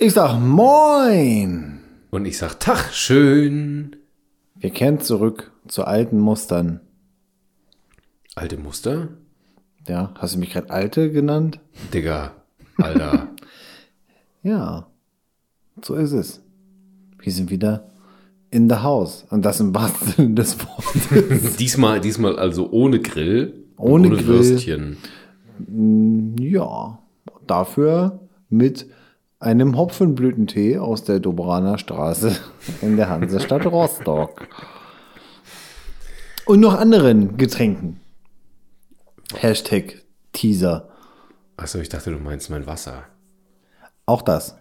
Ich sag Moin. Und ich sag Tag, schön. Wir kehren zurück zu alten Mustern. Alte Muster? Ja, hast du mich gerade alte genannt? Digga, Alter. Ja, so ist es. Wir sind wieder in the house. Und das im wahrsten Sinne des Wortes. diesmal, diesmal also ohne Grill. Ohne ohne Grill. Würstchen. ja, dafür mit einem Hopfenblütentee aus der Dobraner Straße in der Hansestadt Rostock. Und noch anderen Getränken. Hashtag Teaser. Achso, ich dachte, du meinst mein Wasser. Auch das.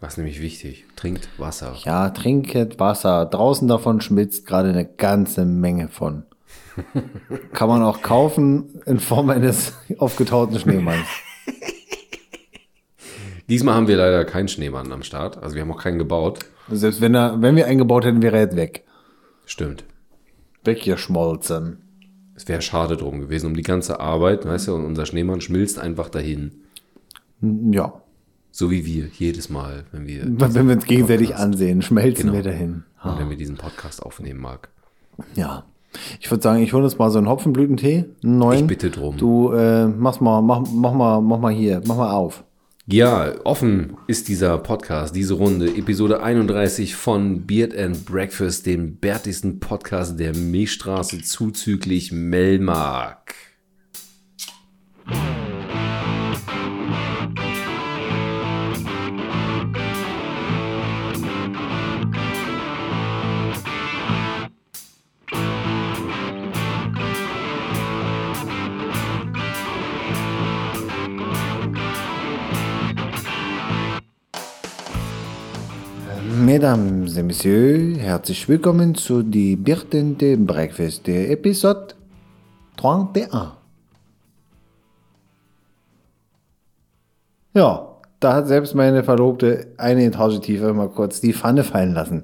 Was nämlich wichtig. Trinkt Wasser. Ja, trinket Wasser. Draußen davon schmilzt gerade eine ganze Menge von. Kann man auch kaufen in Form eines aufgetauten Schneemanns. Diesmal haben wir leider keinen Schneemann am Start. Also wir haben auch keinen gebaut. Selbst wenn, er, wenn wir einen gebaut hätten, wäre er jetzt weg. Stimmt. Weggeschmolzen. Es wäre schade drum gewesen, um die ganze Arbeit, weißt du, und unser Schneemann schmilzt einfach dahin. Ja. So wie wir jedes Mal, wenn wir, Wenn wir uns gegenseitig Podcast. ansehen, schmelzen Genau. wir dahin. und wenn wir diesen Podcast aufnehmen mag. Ja. Ich würde sagen, ich hole uns mal so einen Hopfenblütentee, einen neuen. Ich bitte drum. Du äh, mach's mal, mach, mach mal, mach mal hier, mach mal auf. Ja, offen ist dieser Podcast, diese Runde, Episode 31 von Beard and Breakfast, dem bärtigsten Podcast der Milchstraße zuzüglich Melmark. Mesdames et Messieurs, herzlich willkommen zu die Birtende Breakfast, der Episode 31. Ja, da hat selbst meine Verlobte eine Etage tiefer mal kurz die Pfanne fallen lassen.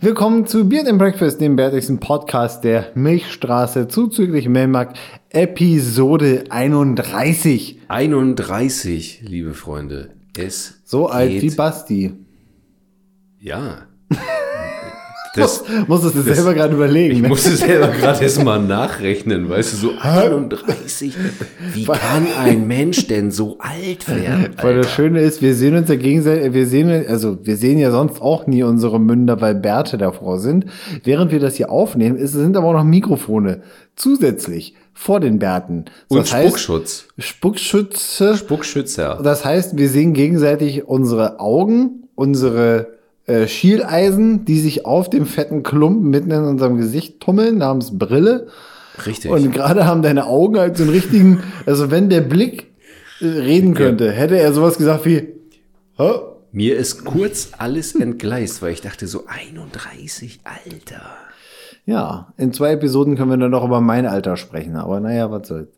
Willkommen zu Beard and Breakfast, dem bärtigsten Podcast der Milchstraße, zuzüglich Melmark, Episode 31. 31, liebe Freunde. Es So alt wie Basti. Ja. Das, Musstest du selber gerade überlegen. ich ne? musste selber gerade erst mal nachrechnen, weißt du, so 31. Wie kann ein Mensch denn so alt werden? Weil das Alter? Schöne ist, wir sehen uns ja gegenseitig, wir sehen, also wir sehen ja sonst auch nie unsere Münder, weil Bärte davor sind. Während wir das hier aufnehmen, ist, sind aber auch noch Mikrofone zusätzlich vor den Bärten. Und das heißt, Spuckschutz. Spuckschütze. Spuckschützer. Das heißt, wir sehen gegenseitig unsere Augen, unsere äh, Schieleisen, die sich auf dem fetten Klumpen mitten in unserem Gesicht tummeln, namens Brille. Richtig. Und gerade haben deine Augen halt so einen richtigen, also wenn der Blick äh, reden könnte, hätte er sowas gesagt wie, Hä? Mir ist kurz alles entgleist, weil ich dachte so 31, Alter. ja, in zwei Episoden können wir dann noch über mein Alter sprechen, aber naja, was soll's.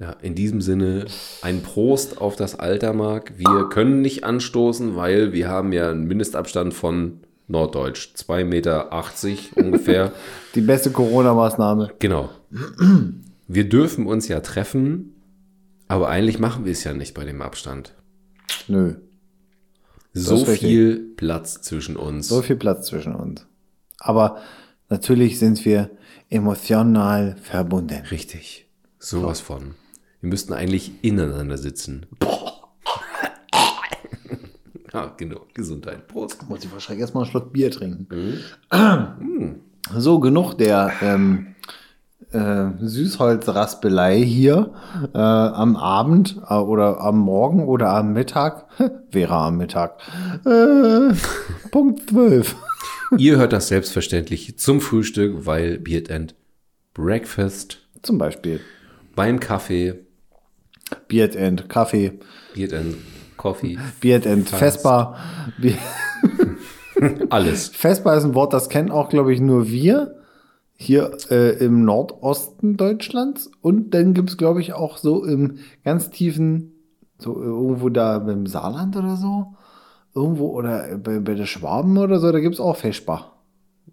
Ja, in diesem Sinne ein Prost auf das Alter, Marc. Wir können nicht anstoßen, weil wir haben ja einen Mindestabstand von Norddeutsch, 2,80 Meter ungefähr. Die beste Corona-Maßnahme. genau. Wir dürfen uns ja treffen, aber eigentlich machen wir es ja nicht bei dem Abstand. Nö, So richtig. viel Platz zwischen uns. so viel Platz zwischen uns. Aber natürlich sind wir emotional verbunden. Richtig. Sowas von. Wir müssten eigentlich ineinander sitzen. ja, genau. Gesundheit. Prost. Muss ich wahrscheinlich erstmal einen Schluck Bier trinken. So, genug der ähm, äh, Süßholzraspelei hier äh, am Abend äh, oder am Morgen oder am Mittag. Wäre am Mittag. Äh, Punkt 12. Ihr hört das selbstverständlich zum Frühstück, weil Beard and Breakfast Zum Beispiel beim Kaffee, Beard and Kaffee, Beard and Coffee, Beard and Vespa. Alles. Vespa ist ein Wort, das kennen auch, glaube ich, nur wir hier äh, im Nordosten Deutschlands. Und dann gibt es, glaube ich, auch so im ganz tiefen, so irgendwo da beim Saarland oder so. Irgendwo oder bei, bei der Schwaben oder so, da gibt es auch Vespa.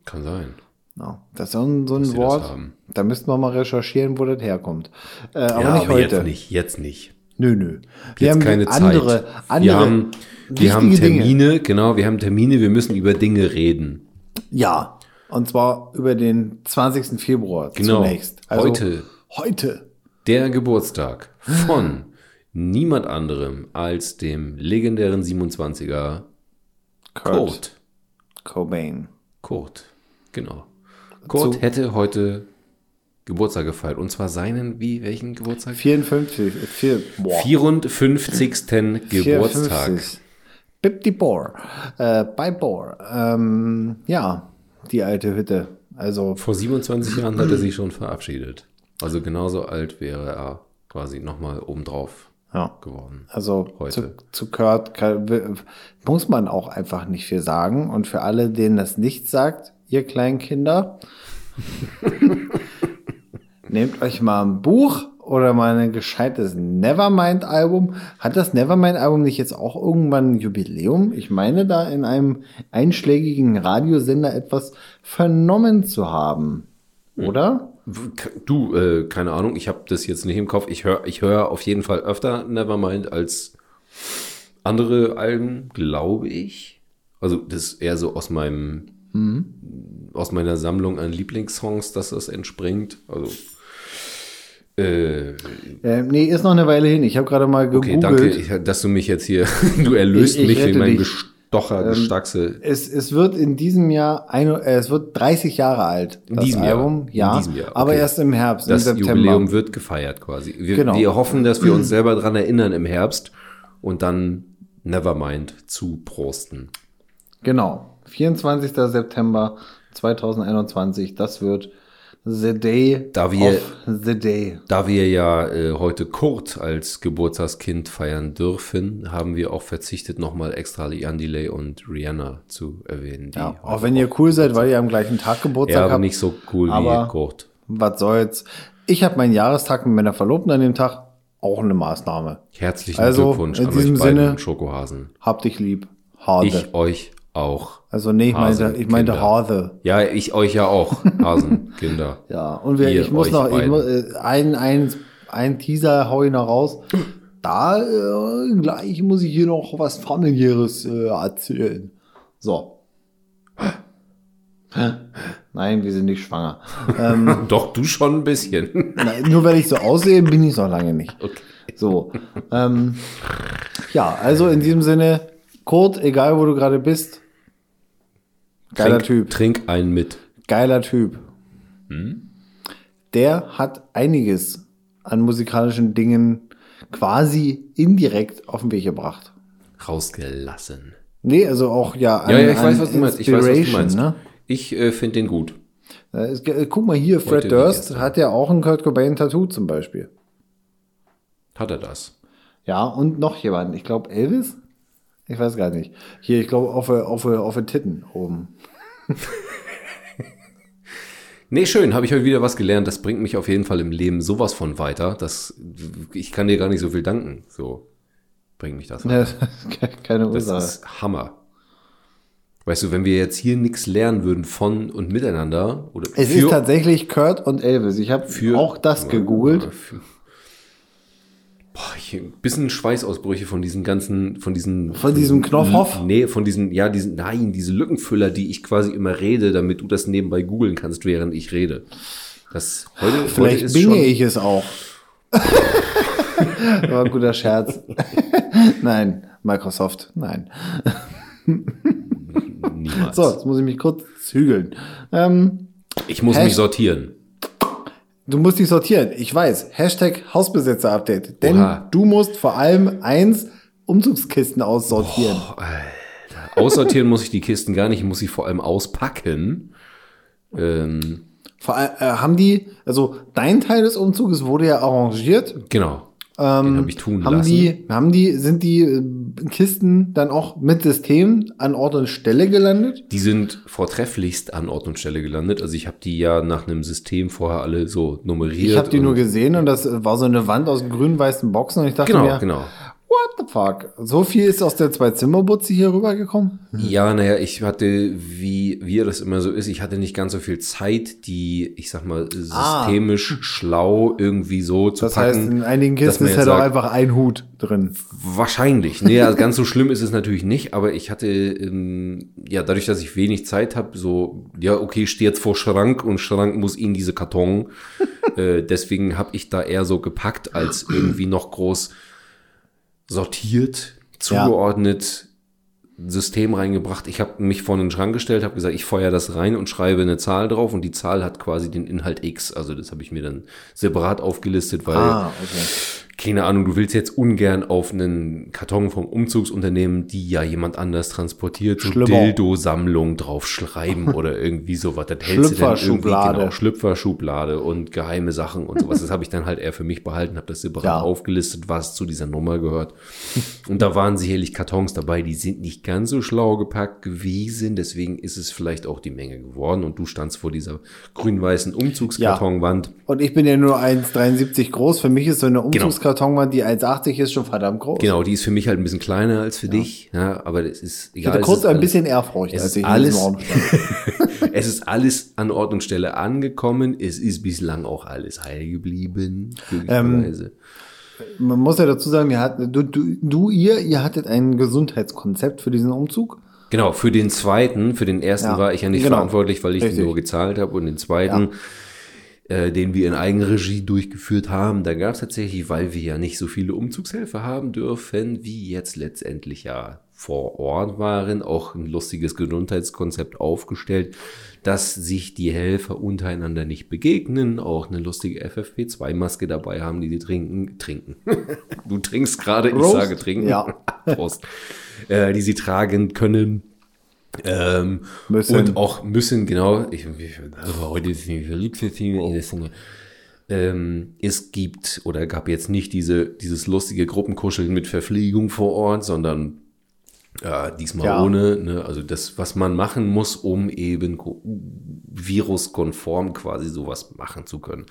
Kann sein. Ja, das ist so ein, so ein Wort. Da müssten wir mal recherchieren, wo das herkommt. Äh, aber ja, nicht aber heute. jetzt nicht. Jetzt nicht. Nö, nö. Wir Jetzt haben keine andere, Zeit. andere. Wir haben, Wir haben Wichtige Dinge. Termine, genau, wir haben Termine, wir müssen über Dinge reden. Ja, und zwar über den 20. Februar Genau. zunächst. Heute. Heute. Der Geburtstag von niemand anderem als dem legendären 27er Kurt. Cobain. Kurt, genau. Kurt hätte heute Geburtstag gefeiert. Und zwar seinen, wie, welchen Geburtstag? 54. Vier, boah, 54. Geburtstag. 54. Bip die Bohr. Äh, bei Bohr. Ähm, ja, die alte Hütte. Also, Vor 27 Jahren hat er sich schon verabschiedet. Also genauso alt wäre er quasi nochmal obendrauf ja. geworden. Also Heute. zu, zu Kurt kann, muss man auch einfach nicht viel sagen. Und für alle, denen das nicht sagt, ihr kleinen Kinder, nehmt euch mal ein Buch oder mal ein gescheites Nevermind-Album. Hat das Nevermind-Album nicht jetzt auch irgendwann ein Jubiläum? Ich meine, da in einem einschlägigen Radiosender etwas vernommen zu haben. Oder? Du, äh, keine Ahnung, ich habe das jetzt nicht im Kopf. Ich höre ich hör auf jeden Fall öfter Nevermind als andere Alben, glaube ich. Also das ist eher so aus meinem aus meiner Sammlung an Lieblingssongs, dass das entspringt. Also äh, Äh, nee, ist noch eine Weile hin. Ich habe gerade mal gegoogelt. okay, danke, dass du mich jetzt hier, du erlöst Ich- ich mich wegen meinem. Gestocher, Gestackse. Es, es wird in diesem Jahr, ein, äh, es wird 30 Jahre alt, In diesem Jahr. Album. In Ja, diesem Jahr, aber okay. erst im Herbst, Das im September. Jubiläum wird gefeiert quasi. Wir, Genau. wir hoffen, dass wir uns selber dran erinnern im Herbst und dann Nevermind zu prosten. Genau. 24. September 2021, das wird The Day Da wir- of the Day. Da wir ja äh, heute Kurt als Geburtstagskind feiern dürfen, haben wir auch verzichtet, nochmal extra Jan Delay und Rihanna zu erwähnen. Ja, auch wenn ihr cool seid, weil ihr am gleichen Tag ja, Geburtstag aber habt. nicht so cool aber- wie Kurt. Was soll's. Ich habe meinen Jahrestag mit meiner Verlobten an dem Tag. Auch eine Maßnahme. Herzlichen Also, Glückwunsch in an diesem euch beiden Sinne- Schokohasen. Hab dich lieb. Hase. Ich euch auch. also nee, ich meinte, ich meinte. Hase. Ja, ich euch ja auch, Hasen, Kinder. Ja, und wir, Ihr, ich muss noch, ich muss, äh, ein, ein, ein Teaser hau ich noch raus. Da äh, gleich muss ich hier noch was familiäres äh, erzählen. So. Nein, wir sind nicht schwanger. ähm, Doch, du schon ein bisschen. nein, nur weil ich so aussehe, bin ich noch lange nicht. Okay. So. Ähm, ja, also in diesem Sinne, Kurt, egal wo du gerade bist, geiler trink, Typ. Trink einen mit. Geiler Typ. Hm? Der hat einiges an musikalischen Dingen quasi indirekt auf den Weg gebracht. Rausgelassen. Nee, also auch ja. an- Ja, ja, ich weiß, was du meinst. Ich weiß, was du meinst. Ne? Ich äh, finde den gut. Äh, Guck mal hier, Fred wie Durst hat ja auch ein Kurt Cobain Tattoo zum Beispiel. Hat er das? Ja, und noch jemand. Ich glaube Elvis? Ich weiß gar nicht. Hier, ich glaube auf, auf, auf den Titten oben. Nee, schön, habe ich heute wieder was gelernt. Das bringt mich auf jeden Fall im Leben sowas von weiter. Das, ich kann dir gar nicht so viel danken. So bringt mich das weiter. Keine Das Ursache. ist Hammer. Weißt du, wenn wir jetzt hier nichts lernen würden von und miteinander oder Es ist tatsächlich Kurt und Elvis. Ich habe für- auch das gegoogelt. Für, boah, ich, ein bisschen Schweißausbrüche von diesen ganzen, von diesen. Von diesem Knopfhoff? Nee, von diesen, ja, diesen, nein, diese Lückenfüller, die ich quasi immer rede, damit du das nebenbei googeln kannst, während ich rede. Das heute, heute Vielleicht ist binge schon, ich es auch. War ein guter Scherz. Nein, Microsoft, nein. niemals. So, jetzt muss ich mich kurz zügeln. Ähm, Ich muss Hasht- mich sortieren. Du musst dich sortieren. Ich weiß. Hashtag Hausbesitzer-Update. Denn Oha. du musst vor allem eins Umzugskisten aussortieren. Aussortieren muss ich die Kisten gar nicht, ich muss sie vor allem auspacken. Ähm, Vor allem, äh, haben die, also dein Teil des Umzuges wurde ja arrangiert. genau. Den habe ich tun Ähm, Haben lassen. die, haben die, sind die äh, Kisten dann auch mit System an Ort und Stelle gelandet? Die sind vortrefflichst an Ort und Stelle gelandet. Also ich habe die ja nach einem System vorher alle so nummeriert. Ich habe die nur gesehen und das war so eine Wand aus grün-weißen Boxen und ich dachte Genau, mir, genau. What the fuck? So viel ist aus der Zwei-Zimmer-Butze hier rübergekommen? Ja, naja, ich hatte, wie, wie das immer so ist, ich hatte nicht ganz so viel Zeit, die, ich sag mal, systemisch schlau irgendwie so zu Das packen. heißt, in einigen Kisten ist ja doch einfach ein Hut drin. Wahrscheinlich. Nee, also ganz so schlimm ist es natürlich nicht, aber ich hatte, ähm, ja, dadurch, dass ich wenig Zeit habe, so, ja, okay, stehe jetzt vor Schrank und Schrank muss in diese Karton. äh, deswegen habe ich da eher so gepackt, als irgendwie noch groß sortiert, Ja. zugeordnet, System reingebracht. Ich habe mich vor den Schrank gestellt, habe gesagt, ich feuer das rein und schreibe eine Zahl drauf und die Zahl hat quasi den Inhalt X. Also das habe ich mir dann separat aufgelistet, weil Ah, okay. Keine Ahnung, du willst jetzt ungern auf einen Karton vom Umzugsunternehmen, die ja jemand anders transportiert, so. Dildo-Sammlung drauf schreiben oder irgendwie sowas. Das hältst du dann irgendwie, genau, Schlüpferschublade und geheime Sachen und sowas. Das habe ich dann halt eher für mich behalten, habe das separat Ja. aufgelistet, was zu dieser Nummer gehört. Und da waren sicherlich Kartons dabei, die sind nicht ganz so schlau gepackt gewesen, deswegen ist es vielleicht auch die Menge geworden und du standst vor dieser grün-weißen Umzugskartonwand. Und ich bin ja nur 1,73 groß. Für mich ist so eine Umzugskartonwand, die 1,80 ist, schon verdammt groß. Genau, die ist für mich halt ein bisschen kleiner als für dich, ja, aber es ist Ich egal. hatte es kurz ein alles- bisschen Ehrfurcht, es als ist ich in alles- stand. es ist alles an Ort und Stelle angekommen. Es ist bislang auch alles heil geblieben. glücklicherweise. Man muss ja dazu sagen, wir hatten, du, du, du, ihr, ihr hattet ein Gesundheitskonzept für diesen Umzug. Genau, für den zweiten, für den ersten Ja, war ich ja nicht genau. verantwortlich, weil ich Richtig. den nur gezahlt habe. Und den zweiten, äh, den wir in Eigenregie durchgeführt haben, da gab es tatsächlich, weil wir ja nicht so viele Umzugshelfer haben dürfen, wie jetzt letztendlich ja vor Ort waren, auch ein lustiges Gesundheitskonzept aufgestellt, dass sich die Helfer untereinander nicht begegnen, auch eine lustige FFP2-Maske dabei haben, die sie trinken, trinken. du trinkst gerade, ich sage trinken. Ja. Prost. Äh, die sie tragen können. Ähm, Müssen. Und auch müssen, genau. Ich, ich, also heute ist sind- ähm, es gibt oder gab jetzt nicht diese, dieses lustige Gruppenkuscheln mit Verpflegung vor Ort, sondern äh, diesmal Ja. ohne. Ne? Also das, was man machen muss, um eben ko- viruskonform quasi sowas machen zu können.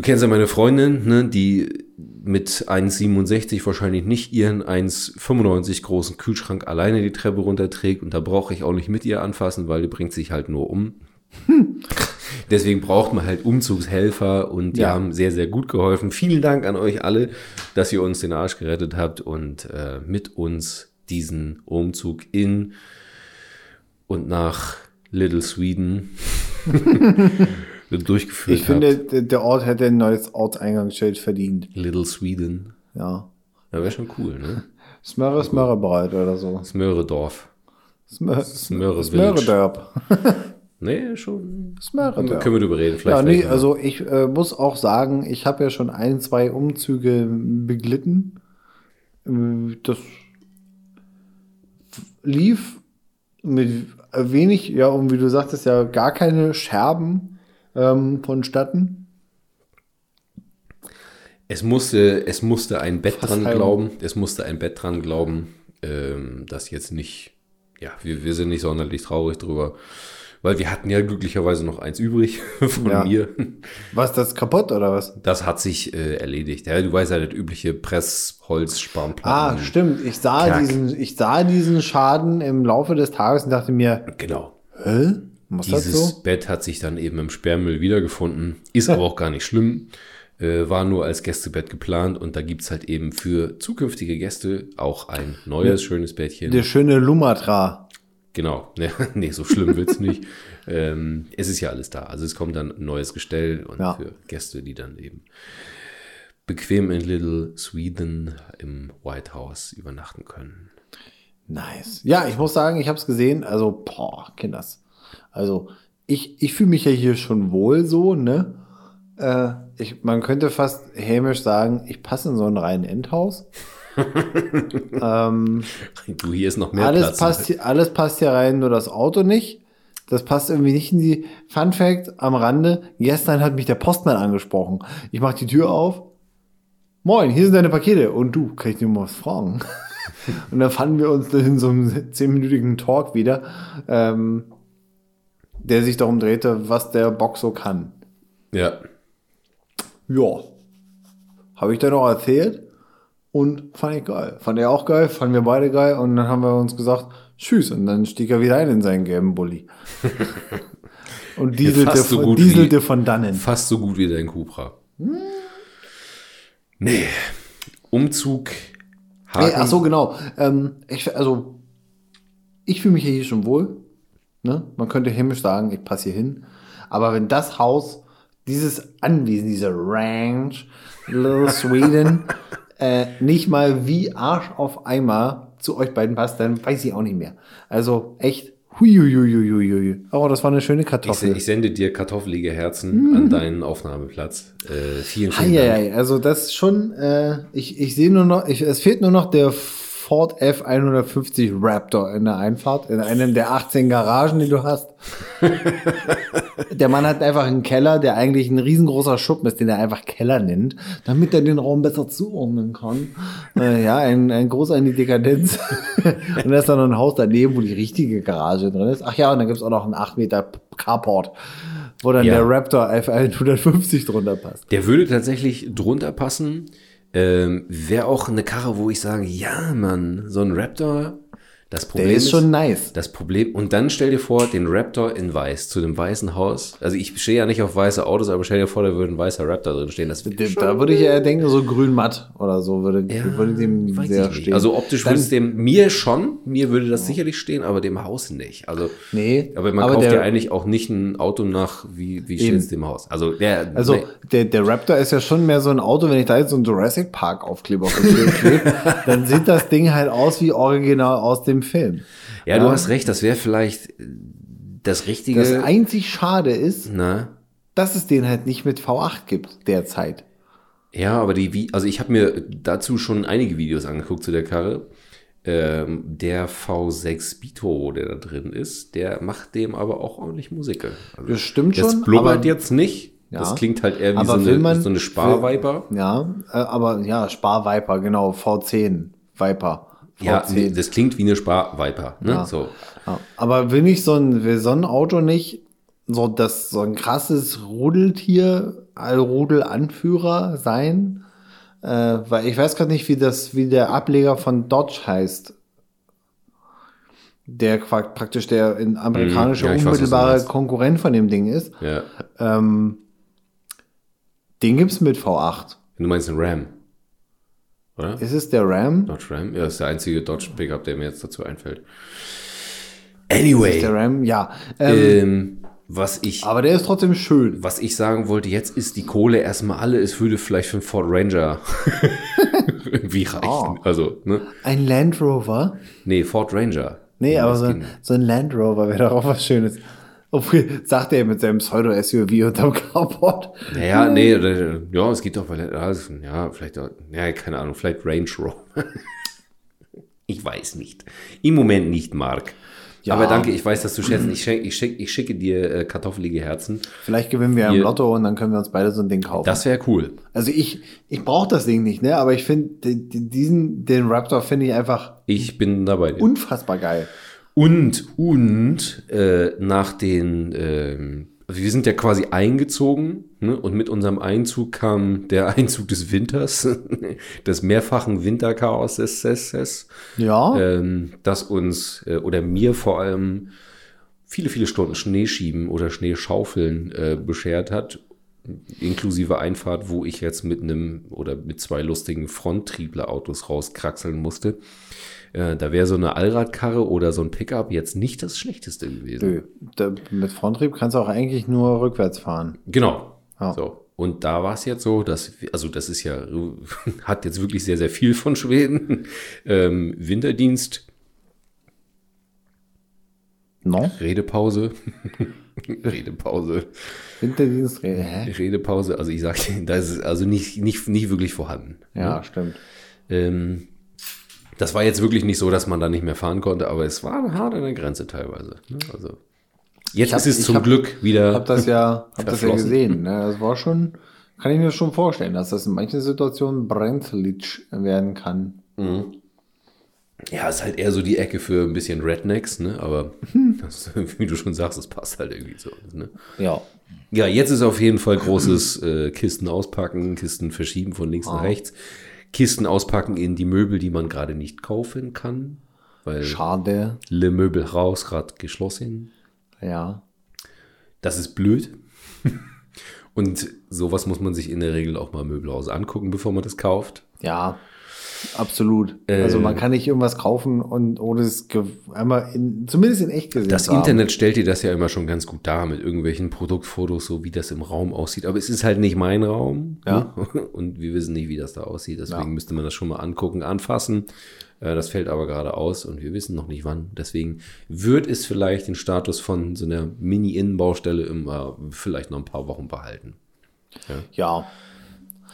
Du kennst ja meine Freundin, ne, die mit 1,67 wahrscheinlich nicht ihren 1,95 großen Kühlschrank alleine die Treppe runterträgt und da brauche ich auch nicht mit ihr anfassen, weil die bringt sich halt nur um. Deswegen braucht man halt Umzugshelfer und die Ja. haben sehr, sehr gut geholfen. Vielen Dank an euch alle, dass ihr uns den Arsch gerettet habt und äh, mit uns diesen Umzug in und nach Little Sweden durchgeführt Ich finde, habt. der Ort hätte ein neues Ortseingangsschild verdient. Little Sweden. Ja. Ja, wäre schon cool, ne? Smörre, Smörrebreit oder so. Smöredorf. Smör, Smöre Smörredörp. Nee, schon. Smörredörp. Können wir drüber reden. Vielleicht Ja, nee, vielleicht also ich äh, muss auch sagen, ich habe ja schon ein, zwei Umzüge beglitten. Äh, Das lief mit wenig, ja, und wie du sagtest, ja, gar keine Scherben ähm, vonstatten. Es musste, es musste ein Bett dran Verzeihung. glauben. Es musste ein Bett dran glauben, ähm, das jetzt nicht, ja, wir, wir sind nicht sonderlich traurig drüber. Weil wir hatten ja glücklicherweise noch eins übrig von Ja. mir. Was, das kaputt oder was? Das hat sich äh, erledigt. Ja, du weißt ja, das übliche Pressholz, Ah, Spanplatten. stimmt. Ich sah, diesen, ich sah diesen Schaden im Laufe des Tages und dachte mir, Genau. hä? Was Dieses so? Bett hat sich dann eben im Sperrmüll wiedergefunden. Ist aber auch gar nicht schlimm. Äh, war nur als Gästebett geplant und da gibt's halt eben für zukünftige Gäste auch ein neues, schönes Bettchen. Der schöne Lumatra. Genau. Nee, nee, so schlimm wird's nicht. Ähm, es ist ja alles da. Also es kommt dann ein neues Gestell und Ja. für Gäste, die dann eben bequem in Little Sweden im White House übernachten können. Nice. Ja, ich muss sagen, ich habe es gesehen. Also, boah, Kinders. Also, ich, ich fühle mich ja hier schon wohl so, ne? Äh, ich, man könnte fast hämisch sagen, ich passe in so ein rein Endhaus. ähm, Du, hier ist noch mehr alles, Platz. passt hier, alles passt hier rein, nur das Auto nicht. Das passt irgendwie nicht in die Fun Fact am Rande. Gestern hat mich der Postmann angesprochen. Ich mache die Tür auf. Moin, hier sind deine Pakete. Und du, kann ich dir mal was fragen? Und dann fanden wir uns in so einem zehnminütigen Talk wieder, ähm, der sich darum drehte, was der Bock so kann. Ja. Ja. Habe ich da noch erzählt? Und fand ich geil. Fand er auch geil, fanden wir beide geil. Und dann haben wir uns gesagt, tschüss. Und dann stieg er wieder ein in seinen gelben Bulli. und dieselte, fast so dieselte wie- von dannen. Fast so gut wie dein Cupra. Nee. Umzug. Hey, ach so, genau. Ähm, ich, also, ich fühle mich hier schon wohl. Ne? Man könnte hämisch sagen, ich passe hier hin. Aber wenn das Haus, dieses Anwesen, diese Ranch, Little Sweden, äh, nicht mal wie Arsch auf Eimer zu euch beiden passt, dann weiß ich auch nicht mehr. Also echt, huiuiuiuiui. Aber das war eine schöne Ich, Kartoffel. ich sende dir kartoffelige Herzen an deinen Aufnahmeplatz. Äh, vielen, vielen Dank. Also das ist schon, äh, ich, ich sehe nur noch, ich, es fehlt nur noch der Ford F150 Raptor in der Einfahrt, in einem der 18 Garagen, die du hast. der Mann hat einfach einen Keller, der eigentlich ein riesengroßer Schuppen ist, den er einfach Keller nennt, damit er den Raum besser zuordnen kann. Äh, ja, ein, ein Groß in die Dekadenz. und da ist dann noch ein Haus daneben, wo die richtige Garage drin ist. Ach ja, und dann gibt's auch noch einen 8 Meter Carport, wo dann Ja. der Raptor F150 drunter passt. Der würde tatsächlich drunter passen. Ähm, Wäre auch eine Karre, wo ich sage, ja, Mann, so ein Raptor. Das Problem Der ist schon nice. Das Problem, und dann stell dir vor, den Raptor in weiß, zu dem weißen Haus. Also ich stehe ja nicht auf weiße Autos, aber stell dir vor, da würde ein weißer Raptor drin stehen. Das schon- Da würde ich eher denken, so grün-matt oder so würde, ja, würde dem sehr stehen. Also optisch würde es dem, mir schon, mir würde das sicherlich stehen, aber dem Haus nicht. Also, Nee, aber man aber kauft der- ja eigentlich auch nicht ein Auto nach, wie, wie steht es dem Haus. Also, der, Also nee. der, der Raptor ist ja schon mehr so ein Auto, wenn ich da jetzt so einen Jurassic Park Aufkleber auf klebe, dann sieht das Ding halt aus wie original aus dem Film. ja, du hast recht, das wäre vielleicht äh, das richtige. Das einzig Schade ist, na, dass es den halt nicht mit V8 gibt derzeit. Ja, aber die, also ich habe mir dazu schon einige Videos angeguckt zu der Karre. Ähm, der V6 Bito, der da drin ist, der macht dem aber auch ordentlich Musik. Also, Das stimmt das schon, blubbert aber- jetzt nicht. Ja. Das klingt halt eher wie so eine, man- so eine Sparviper. Ja, äh, aber ja, Spar Viper, genau, V10 Viper. V10. Ja, nee, das klingt wie eine Sparviper. Ne? Ja. So. Ja, aber will nicht so ein, will so ein Auto nicht so das so ein krasses Rudeltier, Rudelanführer sein? Äh, weil ich weiß gerade nicht, wie das, wie der Ableger von Dodge heißt. Der praktisch der in amerikanische Mhm. Ja, weiß, unmittelbare meinst. Konkurrent von dem Ding ist. Ja. Ähm, den gibt's mit V8. Du meinst einen Ram. Oder? Ist es der Ram? Dodge Ram? Ja, das ist der einzige Dodge Pickup, der mir jetzt dazu einfällt. Ist Anyway, der Ram? Ja. Ähm, ähm, was ich aber der ist trotzdem schön. Was ich sagen wollte, jetzt ist die Kohle erstmal alle, es würde vielleicht für einen Ford Ranger irgendwie reichen. Oh. Also, ne? Ein Land Rover? Nee, Ford Ranger. Nee, aber so, ein- so ein Land Rover wäre doch auch was Schönes. Obwohl, sagt er mit seinem Pseudo-SUV unterm Carport. Naja, nee, ja, es geht doch, weil, ja, vielleicht, ja, keine Ahnung, vielleicht Range Rover. ich weiß nicht. Im Moment nicht, Mark. Ja. Aber danke, ich weiß, dass du schätzen. Ich, schenk, ich, schick, ich schicke dir äh, kartoffelige Herzen. Vielleicht gewinnen wir im Hier. Lotto und dann können wir uns beide so ein Ding kaufen. Das wäre cool. also ich, ich brauche das Ding nicht, ne? Aber ich finde diesen, den Raptor finde ich einfach Ich bin dabei. unfassbar geil. Und, und äh, nach den, also wir sind ja quasi eingezogen ne? und mit unserem Einzug kam der Einzug des Winters, des mehrfachen Winterchaos, Ja. ähm, das uns äh, oder mir vor allem viele, viele Stunden Schneeschieben oder Schneeschaufeln äh, beschert hat, inklusive Einfahrt, wo ich jetzt mit einem oder mit zwei lustigen Fronttriebler-Autos rauskraxeln musste. Äh, da wäre so eine Allradkarre oder so ein Pickup jetzt nicht das Schlechteste gewesen. Nö. Mit Fronttrieb kannst du auch eigentlich nur rückwärts fahren. Genau. Ja. So. Und da war es jetzt so, dass, also das ist ja, hat jetzt wirklich sehr, sehr viel von Schweden. Ähm, Winterdienst, No? Redepause. Redepause. Winterdienst. Hä? Redepause, also ich sage, das ist also nicht, nicht, nicht wirklich vorhanden. Ja, stimmt. Ähm, das war jetzt wirklich nicht so, dass man da nicht mehr fahren konnte, aber es war hart an der Grenze teilweise. Ne? Also jetzt hab- ist es ich zum hab- Glück wieder. Hab das ja, hab das ja gesehen. Ne? Das war schon, kann ich mir schon vorstellen, dass das in manchen Situationen brenzlig werden kann. Ja, ist halt eher so die Ecke für ein bisschen Rednecks, ne? Aber das, wie du schon sagst, es passt halt irgendwie so. Ne? Ja. Ja, jetzt ist auf jeden Fall großes äh, Kisten auspacken, Kisten verschieben von links nach rechts. Kisten auspacken in die Möbel, die man gerade nicht kaufen kann, weil Schade. Le Möbel raus gerade geschlossen. Ja. Das ist blöd. Und sowas muss man sich in der Regel auch mal im Möbelhaus angucken, bevor man das kauft. Ja. Absolut. Äh. also man kann nicht irgendwas kaufen und ohne es einmal in, zumindest in echt gesehen Das haben. Internet stellt dir das ja immer schon ganz gut dar mit irgendwelchen Produktfotos, so wie das im Raum aussieht. Aber es ist halt nicht mein Raum. Ja. Ne? Und wir wissen nicht, wie das da aussieht. Deswegen Ja. müsste man das schon mal angucken, anfassen. Äh, Das fällt aber gerade aus und wir wissen noch nicht wann. Deswegen wird es vielleicht den Status von so einer Mini-Innenbaustelle immer vielleicht noch ein paar Wochen behalten. Ja.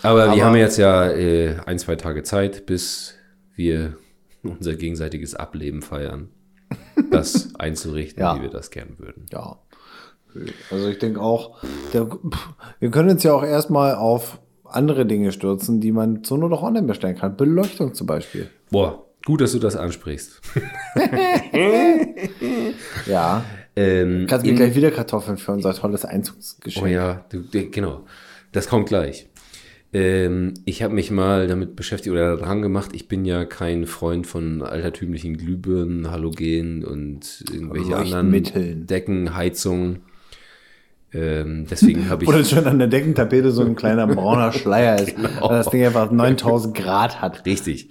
Aber, wir haben jetzt ja äh, ein, zwei Tage Zeit, bis wir unser gegenseitiges Ableben feiern. Das einzurichten, Ja. wie wir das gern würden. Ja. Also ich denke auch, der, wir können uns ja auch erstmal auf andere Dinge stürzen, die man so nur doch online bestellen kann. Beleuchtung zum Beispiel. Boah, gut, dass du das ansprichst. Ja. Ähm, Kannst mir gleich wieder Kartoffeln für unser tolles Einzugsgeschenk. Oh ja, du, genau. Das kommt gleich. Ähm, ich habe mich mal damit beschäftigt oder dran gemacht. Ich bin ja kein Freund von altertümlichen Glühbirnen, Halogen und irgendwelche anderen. Decken, Heizungen. Ähm, deswegen habe ich. Oder schon an der Deckentapete so ein kleiner brauner Schleier ist, Genau. weil das Ding einfach 9000 Grad hat. Richtig.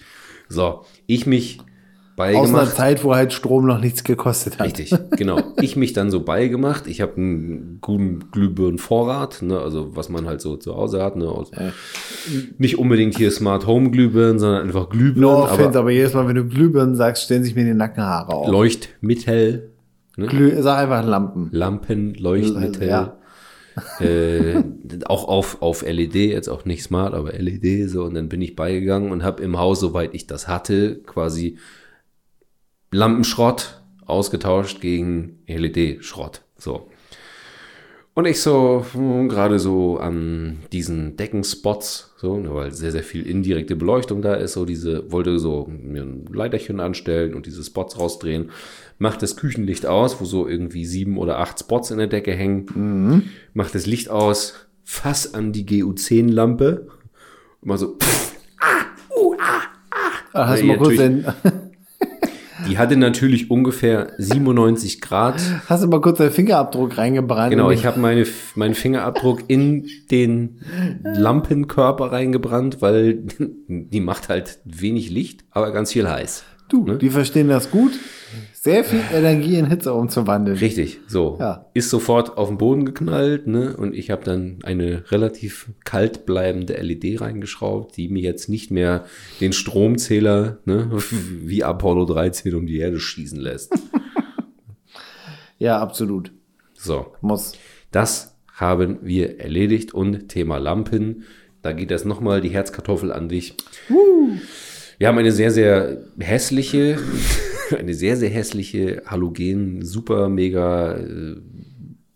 So, ich mich Aus einer beigemacht. Zeit, wo halt Strom noch nichts gekostet hat. Richtig, genau. Ich mich dann so beigemacht. Ich habe einen guten Glühbirnenvorrat, ne, also was man halt so zu Hause hat. Ne, aus, Nicht unbedingt hier Smart Home Glühbirnen, sondern einfach Glühbirnen, No offense, aber aber jedes Mal, wenn du Glühbirnen sagst, stellen sich mir die Nackenhaare auf. Leuchtmittel, Glüh, sag einfach Lampen. Lampen, Leuchtmittel. Ja. äh, auch auf, auf LED, jetzt auch nicht smart, aber LED so. Und dann bin ich beigegangen und habe im Haus, soweit ich das hatte, quasi Lampenschrott ausgetauscht gegen LED-Schrott. So. Und ich so, hm, gerade so an diesen Deckenspots, so, ne, weil sehr, sehr viel indirekte Beleuchtung da ist, so diese, wollte so mir ein Leiterchen anstellen und diese Spots rausdrehen, macht das Küchenlicht aus, wo so irgendwie sieben oder acht Spots in der Decke hängen, macht das Licht aus, fass an die GU10-Lampe, immer so, pff, Ah, Hast du mal kurz den. Die hatte natürlich ungefähr 97 Grad hast du mal kurz deinen Fingerabdruck reingebrannt? Genau, ich habe meine, meinen Fingerabdruck in den Lampenkörper reingebrannt, weil die macht halt wenig Licht, aber ganz viel heiß. Du, die verstehen das gut. Sehr viel Energie in Hitze umzuwandeln. Richtig, so. Ja. Ist sofort auf den Boden geknallt, ne? Und ich habe dann eine relativ kalt bleibende LED reingeschraubt, die mir jetzt nicht mehr den Stromzähler, ne, wie Apollo 13 um die Erde schießen lässt. Ja, absolut. So. Muss. Das haben wir erledigt und Thema Lampen. Da geht das nochmal die Herzkartoffel an dich. Wir haben eine sehr, sehr hässliche, eine sehr, sehr hässliche Halogen, super, mega äh,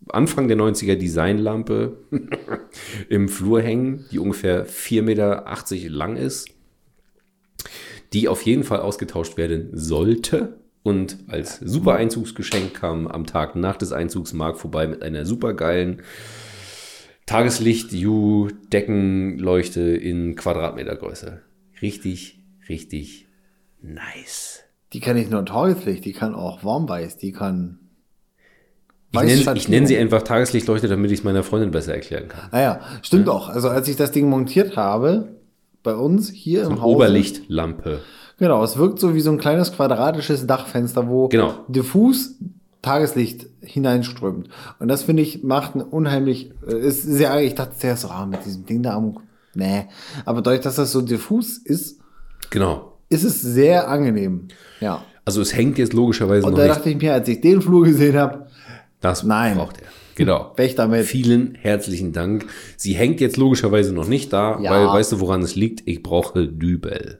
Anfang der 90er Designlampe im Flur hängen, die ungefähr 4,80 Meter lang ist, die auf jeden Fall ausgetauscht werden sollte. Und als super Einzugsgeschenk kam am Tag nach des Einzugs Marc vorbei mit einer super geilen Tageslicht-U-Deckenleuchte in Quadratmetergröße. Richtig, richtig nice. Die kann nicht nur Tageslicht, die kann auch warmweiß, die kann. Ich nenne, ich nenne sie einfach Tageslichtleuchte, damit ich es meiner Freundin besser erklären kann. Ah ja, stimmt auch. Also als ich das Ding montiert habe, bei uns hier im Haus. Oberlichtlampe. Genau, es wirkt so wie so ein kleines quadratisches Dachfenster, wo Genau. diffus Tageslicht hineinströmt. Und das finde ich macht ein unheimlich, äh, ist sehr, ich dachte zuerst, so, ah, mit diesem Ding da am, nee. Aber dadurch, dass das so diffus ist, Genau. Ist es sehr angenehm. Ja. Also es hängt jetzt logischerweise Und noch da nicht. dachte ich mir, als ich den Flur gesehen habe, Das Nein. braucht er. Genau. weg damit. Vielen herzlichen Dank. Sie hängt jetzt logischerweise noch nicht da, Ja. weil weißt du, woran es liegt? Ich brauche Dübel.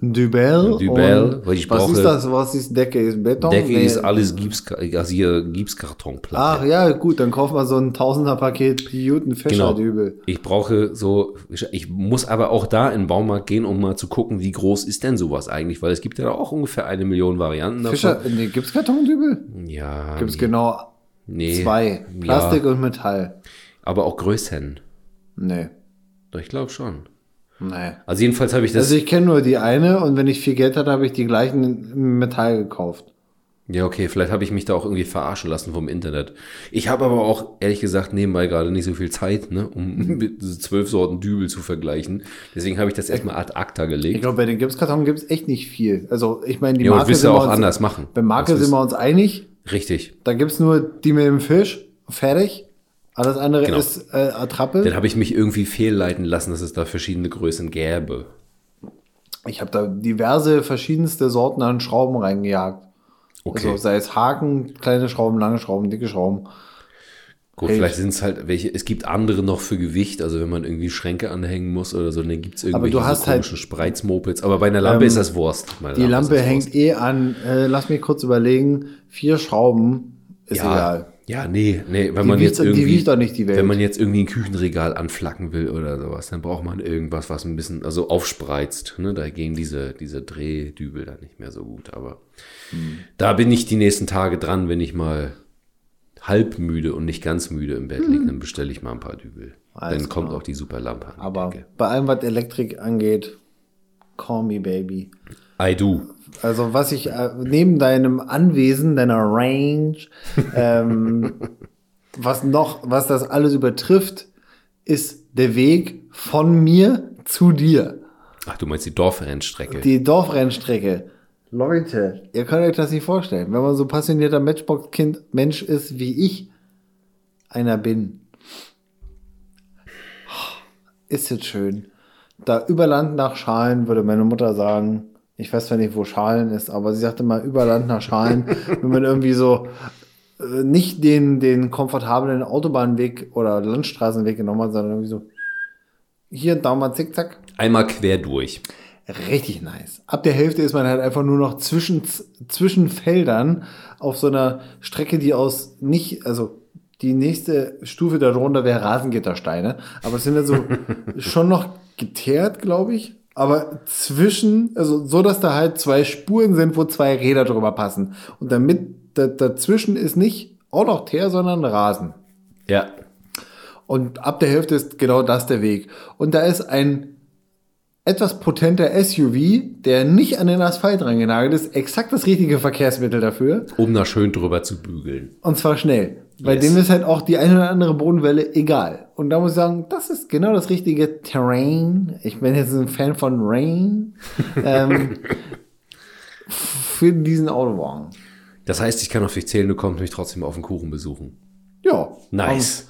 Dubel, und weil ich was brauche- ist das? Was ist Decke? Ist Beton? Decke Nee. ist alles Gips, also hier Gipskartonplatte. Ach ja, gut, dann kauf mal so ein Tausender-Paket Juten Genau. Fischerdübel. Ich brauche so, ich muss aber auch da in den Baumarkt gehen, um mal zu gucken, wie groß ist denn sowas eigentlich, weil es gibt ja auch ungefähr eine Million Varianten davon. Fischer, nee, gibt's Kartondübel? Ja, Gibt's genau nee, zwei. Ja, Plastik und Metall. aber auch Größen. Nee. Doch, ich glaube schon. Nee. Also jedenfalls habe ich das. Also ich kenne nur die eine und wenn ich viel Geld hatte, habe ich die gleichen Metall gekauft. ja, okay, vielleicht habe ich mich da auch irgendwie verarschen lassen vom Internet. Ich habe aber auch, ehrlich gesagt, nebenbei gerade nicht so viel Zeit, ne, um zwölf Sorten Dübel zu vergleichen. Deswegen habe ich das erstmal ad acta Ich gelegt. glaube, bei den Gipskarton gibt es echt nicht viel. Also ich meine, die Ja, Marke sind wir auch uns, anders machen. Bei Marke Das sind wir uns einig. Richtig. Da gibt es nur die mit dem Fisch, fertig. Alles andere Genau. ist äh, Attrappe. Dann habe ich mich irgendwie fehlleiten lassen, dass es da verschiedene Größen gäbe. Ich habe da diverse verschiedenste Sorten an Schrauben reingejagt. Okay. Also sei es Haken, kleine Schrauben, lange Schrauben, dicke Schrauben. Gut, Hey. vielleicht sind es halt welche, es gibt andere noch für Gewicht, also wenn man irgendwie Schränke anhängen muss oder so, dann gibt es Aber irgendwelche du hast so halt- komischen Spreizmopeds. Aber bei einer Lampe Ähm, ist das Wurst. Meine Die Lampe das hängt eh an, äh, lass mich kurz überlegen, vier Schrauben ist ja, egal. Ja, nee, nee, wenn Die man jetzt irgendwie, wiegt doch nicht die Welt. wenn man jetzt irgendwie ein Küchenregal anflacken will oder sowas, dann braucht man irgendwas, was ein bisschen, also aufspreizt. Ne? Da gehen diese, diese Drehdübel dann nicht mehr so gut. Aber Hm. da bin ich die nächsten Tage dran, wenn ich mal halb müde und nicht ganz müde im Bett liege, dann bestelle ich mal ein paar Dübel. Hm. Alles dann kommt klar. auch die Superlampe an. die Aber bei allem, was Elektrik angeht, call me baby. I do. Also was ich äh, neben deinem Anwesen, deiner Range, ähm, was noch, was das alles übertrifft, ist der Weg von mir zu dir. Ach, du meinst die Dorfrennstrecke. Die Dorfrennstrecke. Leute, ihr könnt euch das nicht vorstellen. Wenn man so passionierter Matchbox-Kind Mensch ist, wie ich einer bin, ist es schön. Da über Land nach Schalen würde meine Mutter sagen, ich weiß zwar nicht, wo Schalen ist, aber sie sagte mal über Land nach Schalen, wenn man irgendwie so äh, nicht den, den komfortablen Autobahnweg oder Landstraßenweg genommen hat, sondern irgendwie so hier und da mal zickzack. Einmal quer durch. Richtig nice. Ab der Hälfte ist man halt einfach nur noch zwischen, zwischen Feldern auf so einer Strecke, die aus nicht, also die nächste Stufe darunter wäre Rasengittersteine, aber es sind ja so schon noch geteert, glaube ich. Aber zwischen, also so, dass da halt zwei Spuren sind, wo zwei Räder drüber passen. Und damit da, dazwischen ist nicht auch noch Teer, sondern Rasen. Ja. Und ab der Hälfte ist genau das der Weg. Und da ist ein etwas potenter SUV, der nicht an den Asphalt rangenagelt ist, exakt das richtige Verkehrsmittel dafür. Um da schön drüber zu bügeln. Und zwar schnell. Bei Yes. dem ist halt auch die eine oder andere Bodenwelle egal. Und da muss ich sagen, das ist genau das richtige Terrain. Ich bin jetzt ein Fan von Rain. ähm, für diesen Autowagen. Das heißt, ich kann auf dich zählen, du kommst mich trotzdem auf den Kuchen besuchen. Ja. Nice.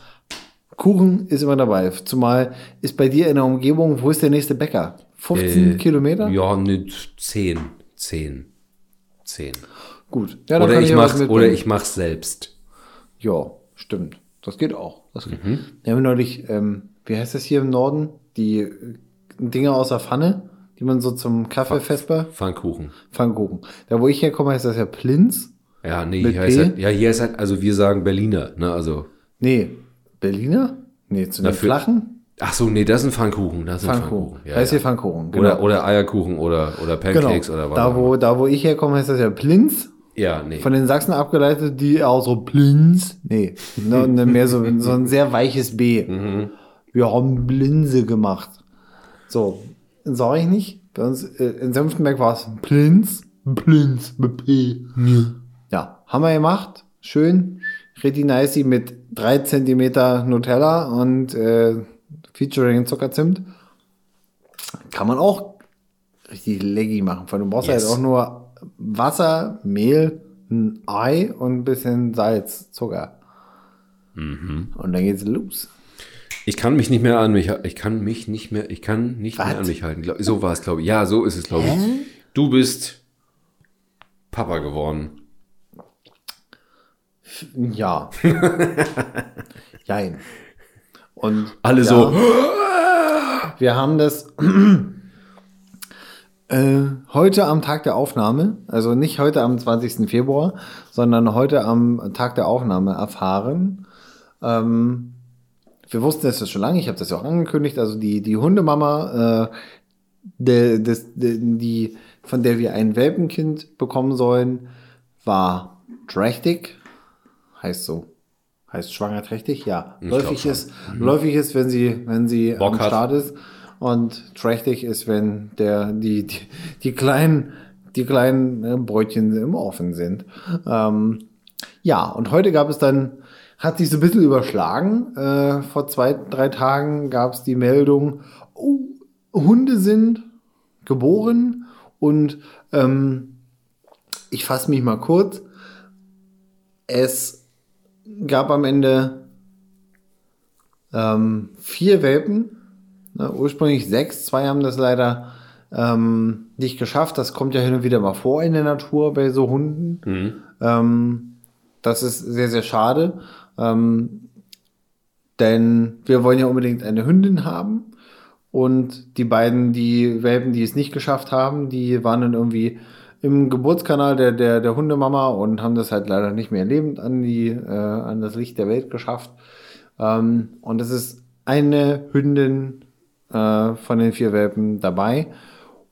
Kuchen ist immer dabei. Zumal ist bei dir in der Umgebung, wo ist der nächste Bäcker? 15 Äh, Kilometer? Ja, ne, 10. 10. 10. Gut. Ja, dann Oder kann ich, mitbringen. oder ich mach's selbst. Ja, stimmt. Das geht auch. Mhm. Wir haben neulich, ähm, wie heißt das hier im Norden? Die äh, Dinger aus der Pfanne, die man so zum Kaffee vesper. Pfannkuchen. Pfannkuchen. Da, wo ich herkomme, heißt das ja Plinz. Ja, nee, hier heißt halt, ja, hier ist halt, also wir sagen Berliner, ne, also. Nee, Berliner? Nee, zu den Dafür- flachen Ach so, nee, das ist ein Pfannkuchen. Das ist Pfannkuchen. Pfannkuchen. Ja, ist ja. hier Pfannkuchen. Genau. Oder, oder Eierkuchen oder, oder Pancakes genau. oder was. da, wo, da, wo ich herkomme, heißt das ja Plinz. Ja, nee. Von den Sachsen abgeleitet, die auch so Blinz. Nee, ne, ne, mehr so, so ein sehr weiches B. Mhm. Wir haben Blinse gemacht. So, sag ich nicht. Bei uns äh, in Senftenberg war es Plinz. Plinz mit P. Ja, haben wir gemacht. Schön. Richtig nicey mit drei Zentimeter Nutella und äh, featuring Zuckerzimt. Kann man auch richtig leggy machen. Weil du brauchst Yes. halt auch nur Wasser, Mehl, ein Ei und ein bisschen Salz, Zucker. Mhm. Und dann geht's los. Ich kann mich nicht mehr an mich, ich kann mich nicht mehr, ich kann nicht Was? mehr an mich halten. So war es, glaube ich. Ja, so ist es, glaube ich. Du bist Papa geworden. Ja. Jein. Und Alle ja, so, Wir haben das äh, heute am Tag der Aufnahme, also nicht heute am 20. Februar, sondern heute am Tag der Aufnahme erfahren. Ähm, wir wussten es ja schon lange, ich habe das ja auch angekündigt, also die, die Hundemama, äh, der, des, der, die, von der wir ein Welpenkind bekommen sollen, war trächtig, heißt so. Heißt schwanger trächtig? Ja. Ich Läufig ist, läufig ist, wenn sie, wenn sie Bock am hat. Start ist. Und trächtig ist, wenn der, die, die, die kleinen, die kleinen äh, Brötchen im Ofen sind. Ähm, ja, und heute gab es dann, hat sich so ein bisschen überschlagen. Äh, vor zwei, drei Tagen gab es die Meldung, oh, Hunde sind geboren und ähm, ich fasse mich mal kurz. Es gab am Ende ähm, vier Welpen, ne, ursprünglich sechs, zwei haben das leider ähm, nicht geschafft. Das kommt ja hin und wieder mal vor in der Natur bei so Hunden. Mhm. Ähm, das ist sehr, sehr schade. Ähm, denn wir wollen ja unbedingt eine Hündin haben. Und die beiden, die Welpen, die es nicht geschafft haben, die waren dann irgendwie im Geburtskanal der, der, der Hundemama und haben das halt leider nicht mehr lebend an, die, äh, an das Licht der Welt geschafft. Ähm, und es ist eine Hündin äh, von den vier Welpen dabei.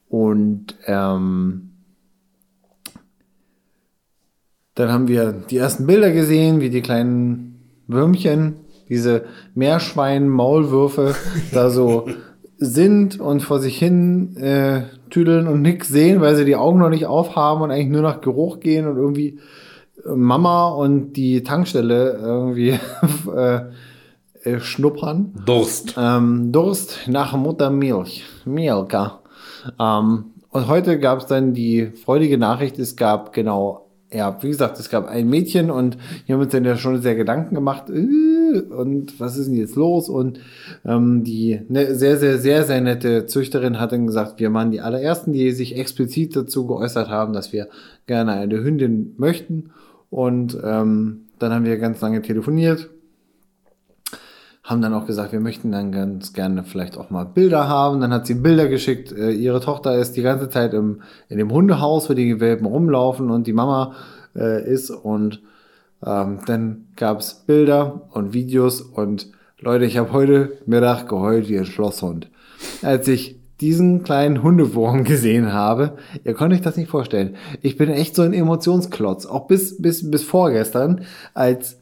Und ähm, dann haben wir die ersten Bilder gesehen, wie die kleinen Würmchen, diese Meerschwein-Maulwürfe da so sind und vor sich hin äh, tüdeln und nix sehen, weil sie die Augen noch nicht aufhaben und eigentlich nur nach Geruch gehen und irgendwie Mama und die Tankstelle irgendwie äh, schnuppern. Durst. Ähm, Durst nach Muttermilch. Milka. Ähm, und heute gab es dann die freudige Nachricht, es gab genau, ja, wie gesagt, es gab ein Mädchen und hier haben wir uns dann ja schon sehr Gedanken gemacht, äh, und was ist denn jetzt los? Und ähm, die ne, sehr, sehr, sehr, sehr nette Züchterin hat dann gesagt, wir waren die allerersten, die sich explizit dazu geäußert haben, dass wir gerne eine Hündin möchten. Und ähm, dann haben wir ganz lange telefoniert, haben dann auch gesagt, wir möchten dann ganz gerne vielleicht auch mal Bilder haben. Dann hat sie Bilder geschickt. Äh, ihre Tochter ist die ganze Zeit im, in dem Hundehaus, wo die Welpen rumlaufen und die Mama äh, ist. Und ähm, dann gab es Bilder und Videos und Leute, ich habe heute Mittag geheult wie ein Schlosshund. Als ich diesen kleinen Hundewurm gesehen habe, ihr könnt euch das nicht vorstellen. Ich bin echt so ein Emotionsklotz. Auch bis, bis, bis vorgestern, als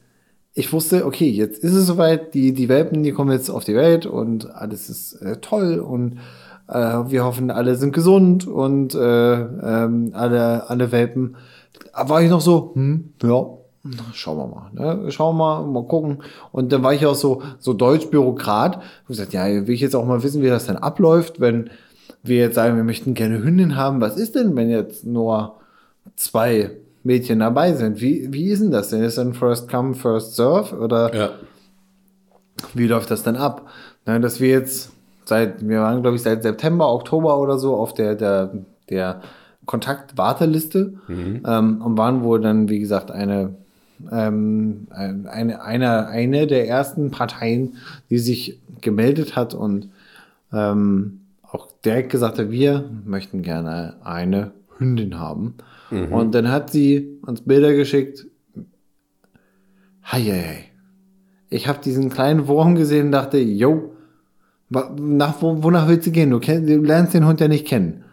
ich wusste, okay, jetzt ist es soweit, die, die Welpen, die kommen jetzt auf die Welt und alles ist äh, toll und äh, wir hoffen, alle sind gesund und äh, ähm, alle, alle Welpen. Da war ich noch so, hm, ja, schauen wir mal, ne? schauen wir mal, mal gucken. Und dann war ich auch so, so Deutsch-Bürokrat und gesagt, ja, will ich jetzt auch mal wissen, wie das denn abläuft, wenn wir jetzt sagen, wir möchten gerne Hündin haben. Was ist denn, wenn jetzt nur zwei Mädchen dabei sind? Wie, wie ist denn das denn? Ist dann First Come, First Serve? Oder Ja. wie läuft das dann ab? Ne, dass wir jetzt seit, wir waren, glaube ich, seit September, Oktober oder so auf der, der, der Kontaktwarteliste ähm, und waren wohl dann, wie gesagt, eine, ähm, eine, eine, eine der ersten Parteien, die sich gemeldet hat und ähm, auch direkt gesagt hat, wir möchten gerne eine Hündin haben. Und dann hat sie uns Bilder geschickt. Hei, hei, hei. Ich habe diesen kleinen Wurm gesehen und dachte, yo, nach, wo, wonach willst du gehen? Du, kenn, du lernst den Hund ja nicht kennen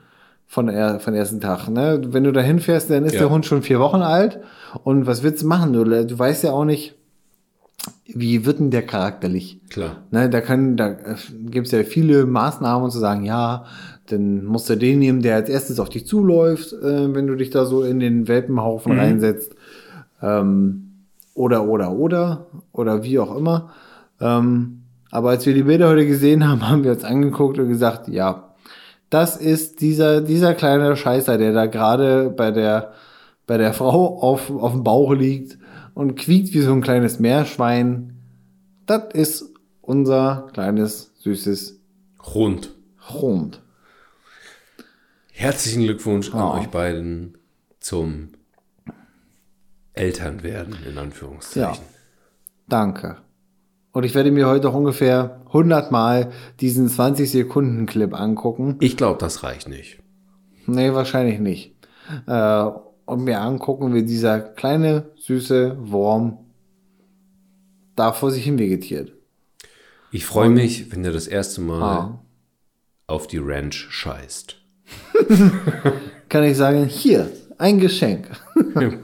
von der, von ersten Tag. Ne? Wenn du da hinfährst, dann ist Ja. der Hund schon vier Wochen alt. Und was willst du machen? Du, du weißt ja auch nicht, wie wird denn der charakterlich? Klar. Ne, da können, da äh, gibt's ja viele Maßnahmen, um zu sagen, ja, dann musst du den nehmen, der als erstes auf dich zuläuft, äh, wenn du dich da so in den Welpenhaufen reinsetzt. Ähm, oder, oder, oder, oder wie auch immer. Ähm, aber als wir die Bilder heute gesehen haben, haben wir uns angeguckt und gesagt, ja, das ist dieser, dieser kleine Scheißer, der da gerade bei der, bei der Frau auf, auf dem Bauch liegt und quiekt wie so ein kleines Meerschwein. Das ist unser kleines, süßes Rund. Hund. Herzlichen Glückwunsch an Ja. euch beiden zum Elternwerden, in Anführungszeichen. Danke. Und ich werde mir heute auch ungefähr 100 Mal diesen 20 Sekunden Clip angucken. Ich glaube, das reicht nicht. Nee, wahrscheinlich nicht. Äh, und mir angucken, wie dieser kleine, süße Wurm da vor sich hin vegetiert. Ich freue mich, wenn ihr das erste Mal Ah. auf die Ranch scheißt. Kann ich sagen, hier, ein Geschenk.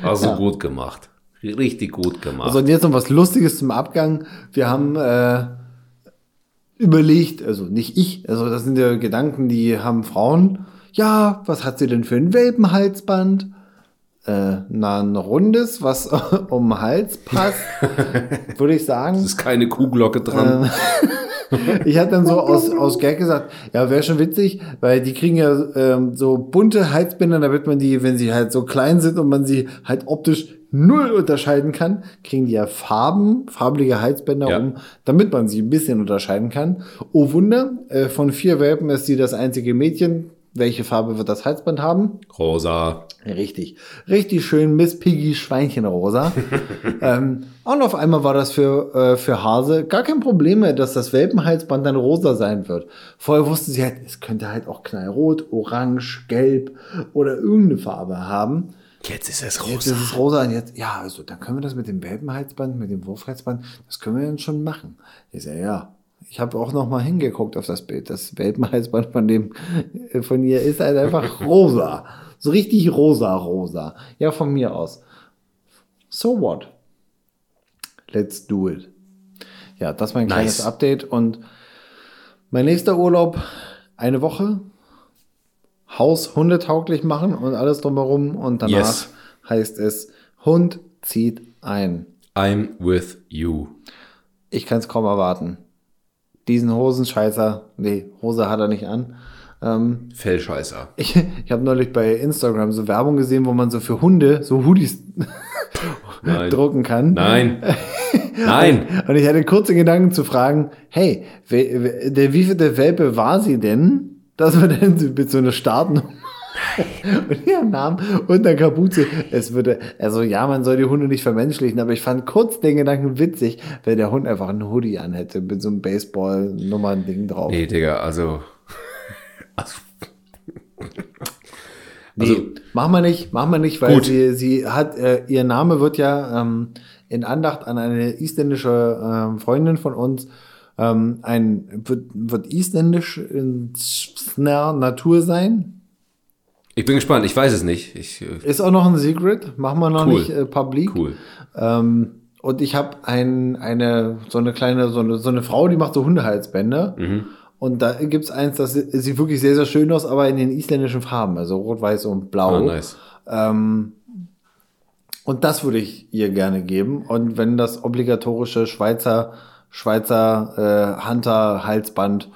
Also gut gemacht. Richtig gut gemacht. Also und jetzt noch was Lustiges zum Abgang. Wir haben, äh, überlegt, also nicht ich, also das sind ja Gedanken, die haben Frauen. Ja, was hat sie denn für ein Welpenhalsband? Äh, na, ein rundes, was um den Hals passt, würde ich sagen. Es ist keine Kuhglocke dran. Ich hatte dann so aus, aus Gag gesagt, ja, wäre schon witzig, weil die kriegen ja ähm, so bunte Halsbänder, damit man die, wenn sie halt so klein sind und man sie halt optisch null unterscheiden kann, kriegen die ja Farben, farbliche Halsbänder Ja. um, damit man sie ein bisschen unterscheiden kann. Oh Wunder, äh, von vier Welpen ist sie das einzige Mädchen. Welche Farbe wird das Halsband haben? Rosa. Richtig. Richtig schön Miss Piggy Schweinchenrosa. ähm, und auf einmal war das für, äh, für Hase gar kein Problem mehr, dass das Welpenhalsband dann rosa sein wird. Vorher wusste sie halt, es könnte halt auch knallrot, orange, gelb oder irgendeine Farbe haben. Jetzt ist es Jetzt ist es rosa und jetzt, ja, also dann können wir das mit dem Welpenhalsband, mit dem Wurfhalsband, das können wir dann schon machen. Ich sage, ja. Ich habe auch noch mal hingeguckt auf das Bild. Das Welpenhalsband von dem, äh, von ihr ist halt einfach rosa. So richtig rosa, rosa. Ja, von mir aus. So what? Let's do it. Ja, das ist mein kleines Nice. Update und mein nächster Urlaub, eine Woche, Haus hundetauglich machen und alles drumherum und danach Yes. heißt es, Hund zieht ein. I'm with you. Ich kann es kaum erwarten. Diesen Hosenscheißer, nee, Hose hat er nicht an. Ähm, Fellscheißer. ich ich habe neulich bei Instagram so Werbung gesehen, wo man so für Hunde so Hoodies drucken kann. Nein. Nein. Und ich hatte kurze Gedanken zu fragen, hey, wer, wer, der wievielte Welpe war sie denn, dass wir denn mit so einer Startnummer und ihrem Namen und einer Kapuze, es würde, also ja, man soll die Hunde nicht vermenschlichen, aber ich fand kurz den Gedanken witzig, wenn der Hund einfach einen Hoodie anhätte mit so einem Baseball-Nummern-Ding drauf. Nee, Digga, also. also Nee, mach mal nicht, mach mal nicht, weil Gut. sie, sie hat, äh, ihr Name wird ja ähm, in Andacht an eine isländische ähm, Freundin von uns, ähm, ein, wird, wird isländisch in Natur sein. Ich bin gespannt, ich weiß es nicht. Ich, äh, Ist auch noch ein Secret, machen wir noch Cool. nicht äh, public. cool. Ähm, und ich habe ein, eine, so eine kleine, so eine, so eine Frau, die macht so Hundehalsbänder. Mhm. Und da gibt's eins, das sieht wirklich sehr, sehr schön aus, aber in den isländischen Farben, also rot, weiß und blau. Ah, nice. Ähm, und das würde ich ihr gerne geben. Und wenn das obligatorische Schweizer, Schweizer äh, Hunter-Halsband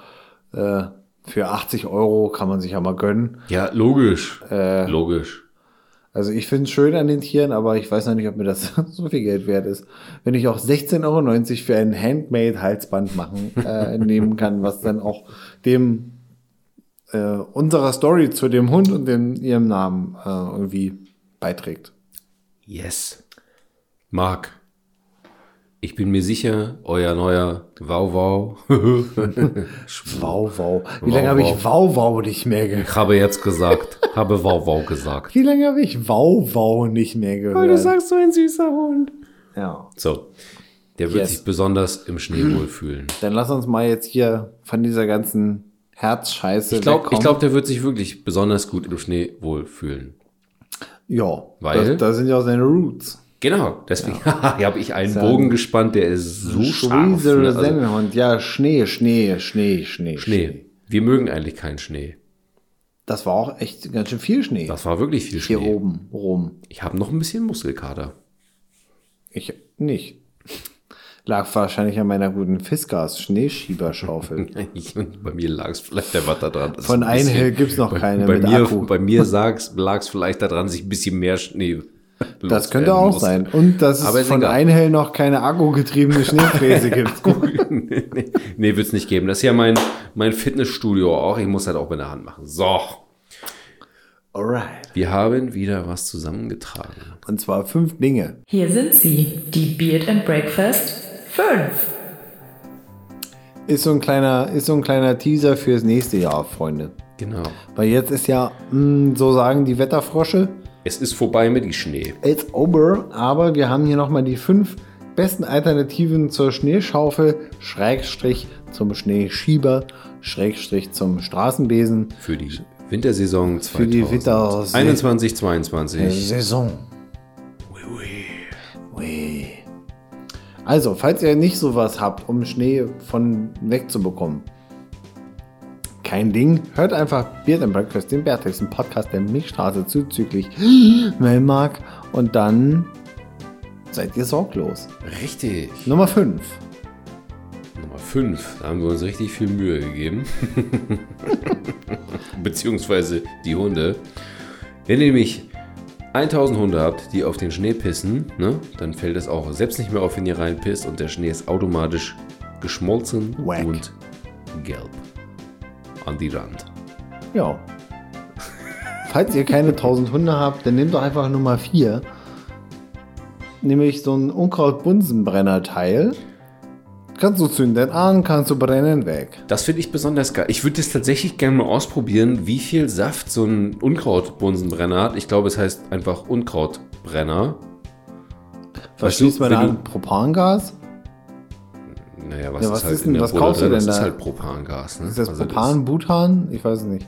äh, für 80 Euro kann man sich ja mal gönnen. Ja, logisch. Äh, logisch. Also ich finde es schön an den Tieren, aber ich weiß noch nicht, ob mir das so viel Geld wert ist. Wenn ich auch 16,90 Euro für ein Handmade-Halsband machen äh, nehmen kann, was dann auch dem äh, unserer Story zu dem Hund und dem, ihrem Namen äh, irgendwie beiträgt. Yes. Marc, ich bin mir sicher, euer neuer Wow Wow. Wow, wow. Wie Wow, lange habe wow. ich wow, wow nicht mehr gehört? Ich habe jetzt gesagt, habe Wow Wow gesagt. Wie lange habe ich wow, wow nicht mehr gehört? sagst, so ein süßer Hund. ja. So, der wird Yes. sich besonders im Schnee wohlfühlen. Dann lass uns mal jetzt hier von dieser ganzen Herzscheiße Ich glaube, glaub, der wird sich wirklich besonders gut im Schnee wohlfühlen. ja, Weil? da, da sind ja auch seine Roots. Genau, deswegen habe ich einen Bogen gespannt, der ist so scharf. Ne? Also, Sennenhund, ja, Schnee, Schnee, Schnee, Schnee, Schnee. Wir mögen eigentlich keinen Schnee. Das war auch echt ganz schön viel Schnee. Das war wirklich viel hier Schnee. oben rum. Ich habe noch ein bisschen Muskelkater. Ich nicht. Lag wahrscheinlich an meiner guten Fiskars Schneeschieberschaufel. Bei mir lag es vielleicht der Watt daran. dass Von ein Einhell gibt's noch bei, keine Bei mit mir, Akku. bei mir lag es vielleicht daran, dass ich ein bisschen mehr Schnee. Das könnte auch muss. sein. Und dass es Aber ist von egal. Einhell noch keine akkugetriebene Schneefräse gibt. nee, nee, nee wird es nicht geben. Das ist ja mein, mein Fitnessstudio auch. Ich muss halt auch mit der Hand machen. So, Alright. wir haben wieder was zusammengetragen. Und zwar fünf Dinge. Hier sind sie, die Beard and Breakfast 5. Ist so ein kleiner, ist so ein kleiner Teaser fürs nächste Jahr, Freunde. Genau. Weil jetzt ist ja, mh, so sagen die Wetterfrosche, Es ist vorbei mit dem Schnee. it's over, aber wir haben hier nochmal die fünf besten Alternativen zur Schneeschaufel, Schrägstrich zum Schneeschieber, Schrägstrich zum Straßenbesen. Für die Wintersaison Für die Winter- 21, 22. Saison. Oui. Also, falls ihr nicht sowas habt, um Schnee von wegzubekommen, kein Ding. Hört einfach Beard and Breakfast, den ein Podcast der Milchstraße zuzüglich Melmark und dann seid ihr sorglos. Richtig. Nummer 5. Nummer 5. Da haben wir uns richtig viel Mühe gegeben. Beziehungsweise die Hunde. Wenn ihr nämlich 1000 Hunde habt, die auf den Schnee pissen, ne, dann fällt es auch selbst nicht mehr auf, wenn ihr reinpisst und der Schnee ist automatisch geschmolzen Wack. und gelb. An die Rand. Ja. Falls ihr keine 1000 Hunde habt, dann nehmt doch einfach Nummer 4. Nämlich so ein Unkraut-Bunsenbrenner-Teil. Kannst du zünden an, kannst du brennen weg. Das finde ich besonders geil. Ich würde das tatsächlich gerne mal ausprobieren, wie viel Saft so ein Unkrautbunsenbrenner hat. Ich glaube, es heißt einfach Unkrautbrenner. Was Weißt du, an? Propangas? Naja, was, Ja, was ist halt ist denn- was Bulle kaufst du drin? denn Das ist da? halt Propangas. Ne? Ist das Also Propan, Butan? Ich weiß es nicht.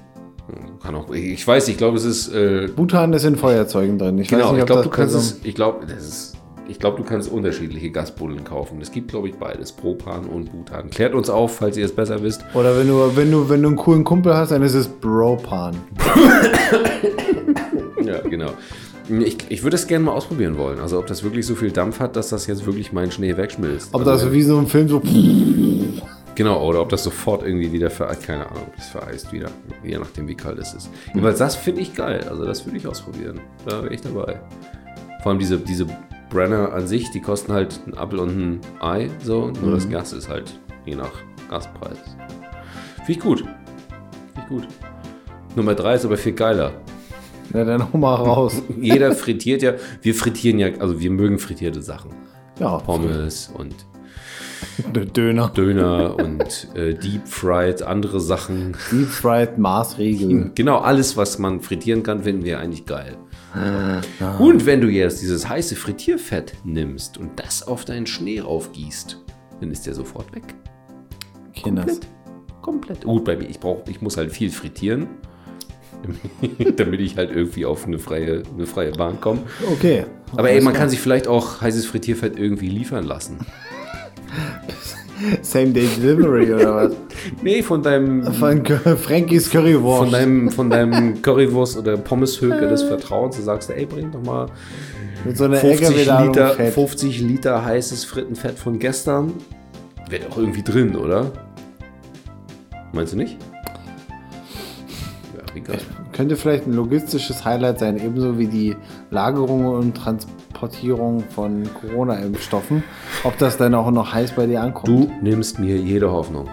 kann auch, ich weiß, ich glaube, es ist. Äh, Butan ist in Feuerzeugen drin. Ich genau, nicht, ich glaube, das du kannst es. so- Ich glaube, das ist. Ich glaube, du kannst unterschiedliche Gasbullen kaufen. Es gibt, glaube ich, beides. Propan und Butan. Klärt uns auf, falls ihr es besser wisst. Oder wenn du, wenn du, wenn du einen coolen Kumpel hast, dann ist es Bropan. Ja, genau. Ich, ich würde es gerne mal ausprobieren wollen. Also, ob das wirklich so viel Dampf hat, dass das jetzt wirklich mein Schnee wegschmilzt. Ob also, das wie so ein Film so. Genau, oder ob das sofort irgendwie wieder vereist. Keine Ahnung, ob das vereist wieder. Je nachdem, wie kalt es ist. Jedenfalls, das finde ich geil. Also, das würde ich ausprobieren. Da wäre ich dabei. Vor allem diese, diese Brenner an sich, die kosten halt einen Apfel und ein Ei. So. Nur das Gas ist halt je nach Gaspreis. Finde ich gut. Finde ich gut. Nummer drei ist aber viel geiler. Ja, dann hau mal raus. Jeder frittiert ja. Wir frittieren ja, also wir mögen frittierte Sachen. Ja, Pommes und Döner. Döner und äh, Deep Fried, andere Sachen. Deep Fried Maßregel. Genau, alles, was man frittieren kann, finden wir eigentlich geil. Und wenn du jetzt dieses heiße Frittierfett nimmst und das auf deinen Schnee raufgießt, dann ist der sofort weg. Kinders. Komplett. Komplett. Gut, bei mir, ich brauche, ich muss halt viel frittieren, damit ich halt irgendwie auf eine freie, eine freie Bahn komme. Okay. Aber ey, man kann sich vielleicht auch heißes Frittierfett irgendwie liefern lassen. Same Day Delivery oder was? Nee, von deinem Von Frankies Currywurst. von deinem, von deinem Currywurst oder Pommeshöker des Vertrauens, du sagst, ey, bring doch mal Mit so einer 50 LKW-Ladung Liter, Fett. 50 Liter heißes Frittenfett von gestern. Wäre doch irgendwie drin, oder? Meinst du nicht? Ja, geil. Könnte vielleicht ein logistisches Highlight sein, ebenso wie die Lagerung und Transportierung von Corona-Impfstoffen. Ob das dann auch noch heiß bei dir ankommt. Du nimmst mir jede Hoffnung.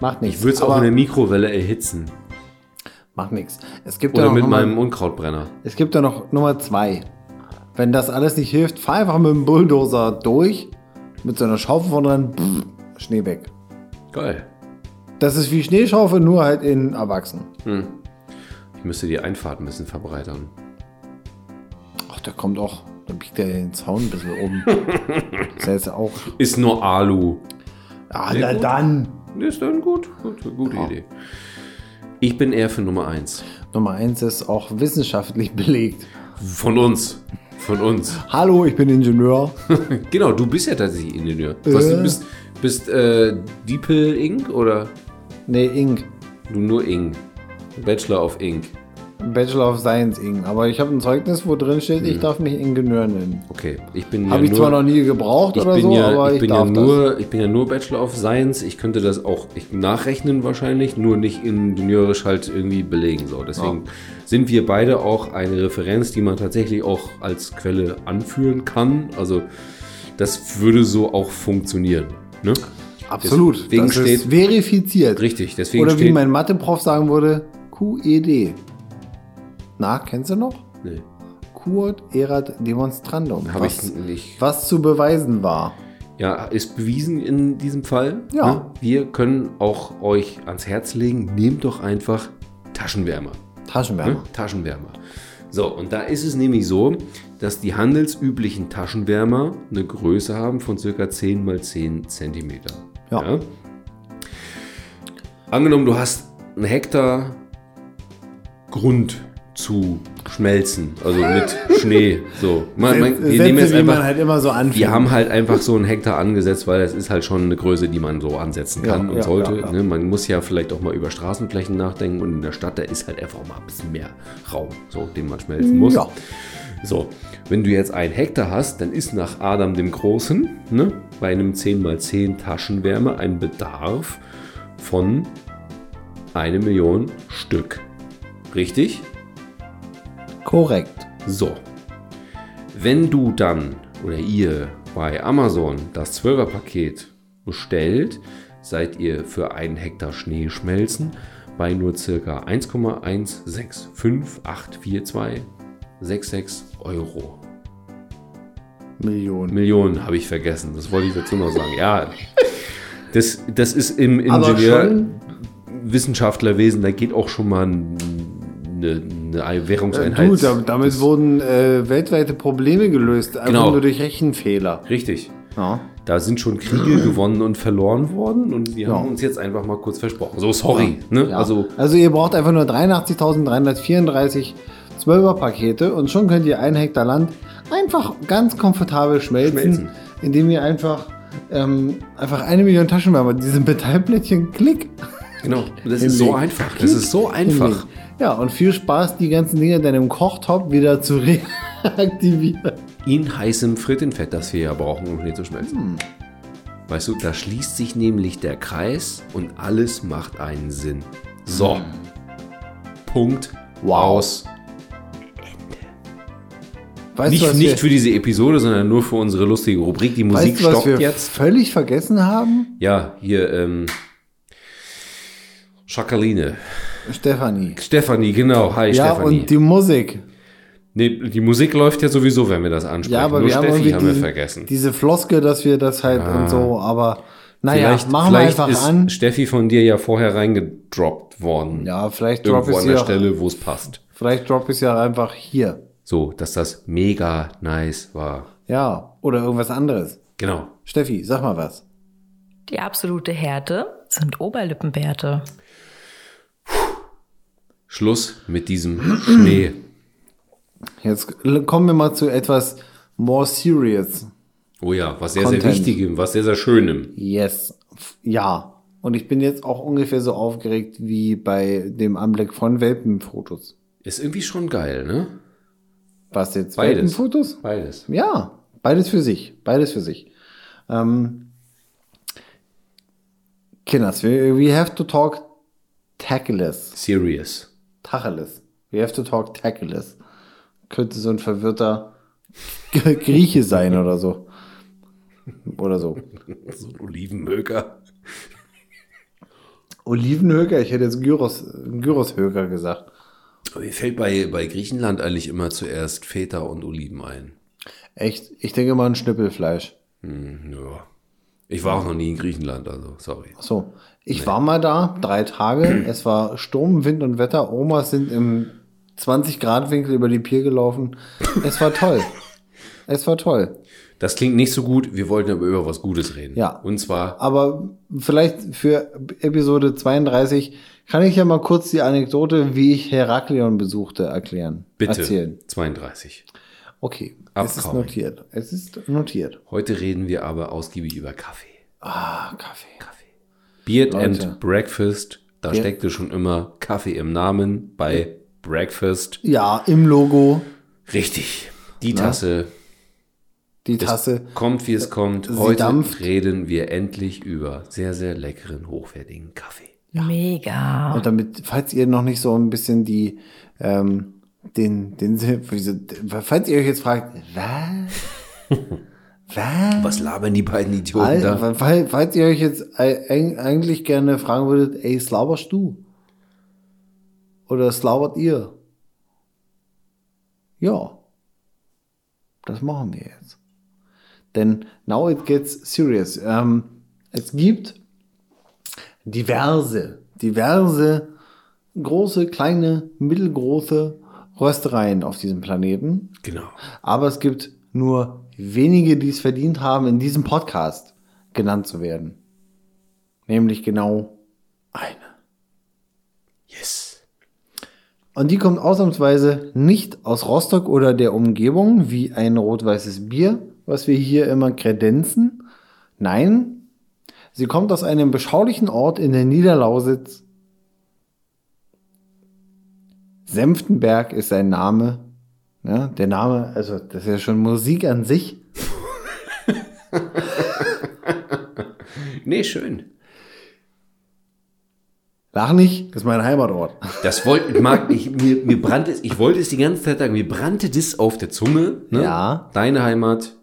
Macht nichts. Ich würde es auch in der Mikrowelle erhitzen. Macht nichts. Es gibt ja Oder noch mit Nummer, meinem Unkrautbrenner. Es gibt ja noch Nummer zwei. Wenn das alles nicht hilft, fahr einfach mit dem Bulldozer durch, mit so einer Schaufel von dran, Schnee weg. Geil. Das ist wie Schneeschaufel, nur halt in Erwachsen. Ich müsste die Einfahrt ein bisschen verbreitern. Ach, der kommt auch. Dann biegt er den Zaun ein bisschen um. das ist ja jetzt auch. Ist nur Alu. Ah, na gut. dann. Ist dann gut. gut gute Idee. Ich bin eher für Nummer 1. Nummer eins ist auch wissenschaftlich belegt. Von uns. Von uns. Hallo, ich bin Ingenieur. Genau, du bist ja tatsächlich Ingenieur. Was, Äh. du bist, bist äh, Diepel Inc. oder Nee, Ing. du nur Ing? Bachelor of Inc. Bachelor of Science Ing. Aber ich habe ein Zeugnis, wo drin steht, ich darf mich Ingenieur nennen. Okay, ich bin Habe ja ich nur, zwar noch nie gebraucht ich oder so, ja, aber ich ich, bin ja darf das. nur, ich bin ja nur Bachelor of Science. Ich könnte das auch ich, nachrechnen wahrscheinlich, nur nicht ingenieurisch halt irgendwie belegen. So, deswegen sind wir beide auch eine Referenz, die man tatsächlich auch als Quelle anführen kann. Also das würde so auch funktionieren. Ne? Absolut. Deswegen das steht- ist verifiziert. Richtig, deswegen Oder wie steht. mein Mathe-Prof sagen würde, QED. Na, kennst du noch? nee, Quod erat demonstrandum. ich was, nicht. was zu beweisen war. Ja, ist bewiesen in diesem Fall. Ja. Ne? Wir können auch euch ans Herz legen, nehmt doch einfach Taschenwärmer. Taschenwärmer. Ne? Taschenwärmer. So, und da ist es nämlich so, dass die handelsüblichen Taschenwärmer eine Größe haben von circa 10 mal 10 Zentimeter. Ja. Angenommen, du hast einen Hektar Grund zu schmelzen, also mit Schnee. So, man, man, wir Sätze, nehmen jetzt einfach, halt immer so anfängt. wir haben halt einfach so einen Hektar angesetzt, weil das ist halt schon eine Größe, die man so ansetzen kann Ja, und ja, sollte. ja, ja. Ne? Man muss ja vielleicht auch mal über Straßenflächen nachdenken und in der Stadt, da ist halt einfach mal ein bisschen mehr Raum, so, den man schmelzen muss. Ja. So, wenn du jetzt ein Hektar hast, dann ist nach Adam dem Großen ne, bei einem 10x10 Taschenwärme ein Bedarf von eine Million Stück. Richtig? Korrekt. So. Wenn du dann oder ihr bei Amazon das 12er Paket bestellt, seid ihr für einen Hektar Schnee schmelzen bei nur circa 1,165844266 Euro. Millionen. Millionen habe ich vergessen. Das wollte ich dazu noch sagen. Ja, das, das ist im Aber Ingenieur schon- Wissenschaftlerwesen, da geht auch schon mal eine, eine Währungseinheit. Du, da, damit wurden äh, weltweite Probleme gelöst, einfach Genau. nur durch Rechenfehler. Richtig. Ja. Da sind schon Kriege gewonnen und verloren worden und wir haben Ja. uns jetzt einfach mal kurz versprochen. So, sorry. Ne? Ja. Also, Also, ihr braucht einfach nur 83.334 12er Pakete und schon könnt ihr ein Hektar Land einfach ganz komfortabel schmelzen, Schmelzen. indem ihr einfach, ähm, einfach eine Million Taschenwärmer, diese Metallplättchen, klick. genau. Das ist so einfach. Das ist so einfach. Ja, und viel Spaß, die ganzen Dinge in deinem Kochtopf wieder zu reaktivieren. In heißem Frittenfett, das wir ja brauchen, um Schnee zu schmelzen. Hm. Weißt du, da schließt sich nämlich der Kreis und alles macht einen Sinn. So. Punkt. Hm. Wow. Aus. Weißt Nicht, du, was nicht für diese Episode, sondern nur für unsere lustige Rubrik. Die Musik weißt du, was stoppt wir jetzt. völlig vergessen haben? Ja, hier, ähm. Schakaline. Stefanie. Stefanie, genau. Hi, Ja, Stefanie. und die Musik. Nee, die Musik läuft ja sowieso, wenn wir das ansprechen. Ja, aber Nur wir haben Steffi haben wir diese, vergessen. diese Floskel, dass wir das halt und so, aber naja, vielleicht machen wir vielleicht einfach ist an. Steffi von dir ja vorher reingedroppt worden. Ja, vielleicht drop Irgendwo an der Stelle, wo es passt. vielleicht drop ich sie auch einfach hier. So, dass das mega nice war. Ja, oder irgendwas anderes. Genau. Steffi, sag mal was. Die absolute Härte sind Oberlippenbärte. Schluss mit diesem Schnee. Jetzt kommen wir mal zu etwas more serious. Oh ja, was sehr, sehr Content. Wichtigem, was sehr, sehr Schönem. Yes. Ja. Und ich bin jetzt auch ungefähr so aufgeregt wie bei dem Anblick von Welpenfotos. Ist irgendwie schon geil, ne? Was jetzt? Beides. Welpenfotos? Beides. Ja, beides für sich. Beides für sich. Ähm, Kinders, we, we have to talk tacheles. Serious. Tacheles. We have to talk tacheles. Könnte so ein verwirrter Grieche sein oder so. Oder so. So ein Olivenmöger. Olivenhöker, ich hätte jetzt Gyros, Gyroshöker gesagt. Aber Mir fällt bei, bei Griechenland eigentlich immer zuerst Feta und Oliven ein. Echt, ich denke mal ein Schnippelfleisch. Hm, ja. Ich war auch noch nie in Griechenland, also sorry. So, ich war mal da, drei Tage. Es war Sturm, Wind und Wetter. Omas sind im 20-Grad-Winkel über die Pier gelaufen. Es war toll. es war toll. Das klingt nicht so gut. Wir wollten aber über was Gutes reden. Ja. Und zwar, Aber vielleicht für Episode 32 kann ich ja mal kurz die Anekdote, wie ich Heraklion besuchte, erklären. bitte, Erzählen. 32. Okay, es ist notiert. Es ist notiert. Heute reden wir aber ausgiebig über Kaffee. Ah, Kaffee. Beard Leute. and Breakfast. Da Ja. steckte schon immer Kaffee im Namen bei Breakfast. Ja, im Logo, Richtig. Die Tasse die Tasse. kommt, wie es kommt. Sie Heute dampft. reden wir endlich über sehr, sehr leckeren, hochwertigen Kaffee. Mega. Und damit, falls ihr noch nicht so ein bisschen die, ähm, den, den, falls ihr euch jetzt fragt, was? was? Was labern die beiden Idioten da? Al- fall- falls ihr euch jetzt ei- eig- eigentlich gerne fragen würdet, ey, slauberst du? Oder slaubert ihr? Ja. Das machen wir jetzt. Denn now it gets serious. Ähm, es gibt diverse, diverse große, kleine, mittelgroße Röstereien auf diesem Planeten. Genau. Aber es gibt nur wenige, die es verdient haben, in diesem Podcast genannt zu werden. Nämlich genau eine. Yes. Und die kommt ausnahmsweise nicht aus Rostock oder der Umgebung, wie ein rot-weißes Bier, was wir hier immer kredenzen. Nein, sie kommt aus einem beschaulichen Ort in der Niederlausitz. Senftenberg ist sein Name. Ja, der Name, also das ist ja schon Musik an sich. Nee, schön. Lach nicht, das ist mein Heimatort. Das wollte mag ich mir, mir brannte es, ich wollte es die ganze Zeit sagen, mir brannte das auf der Zunge. Ne? Ja. Deine Heimat,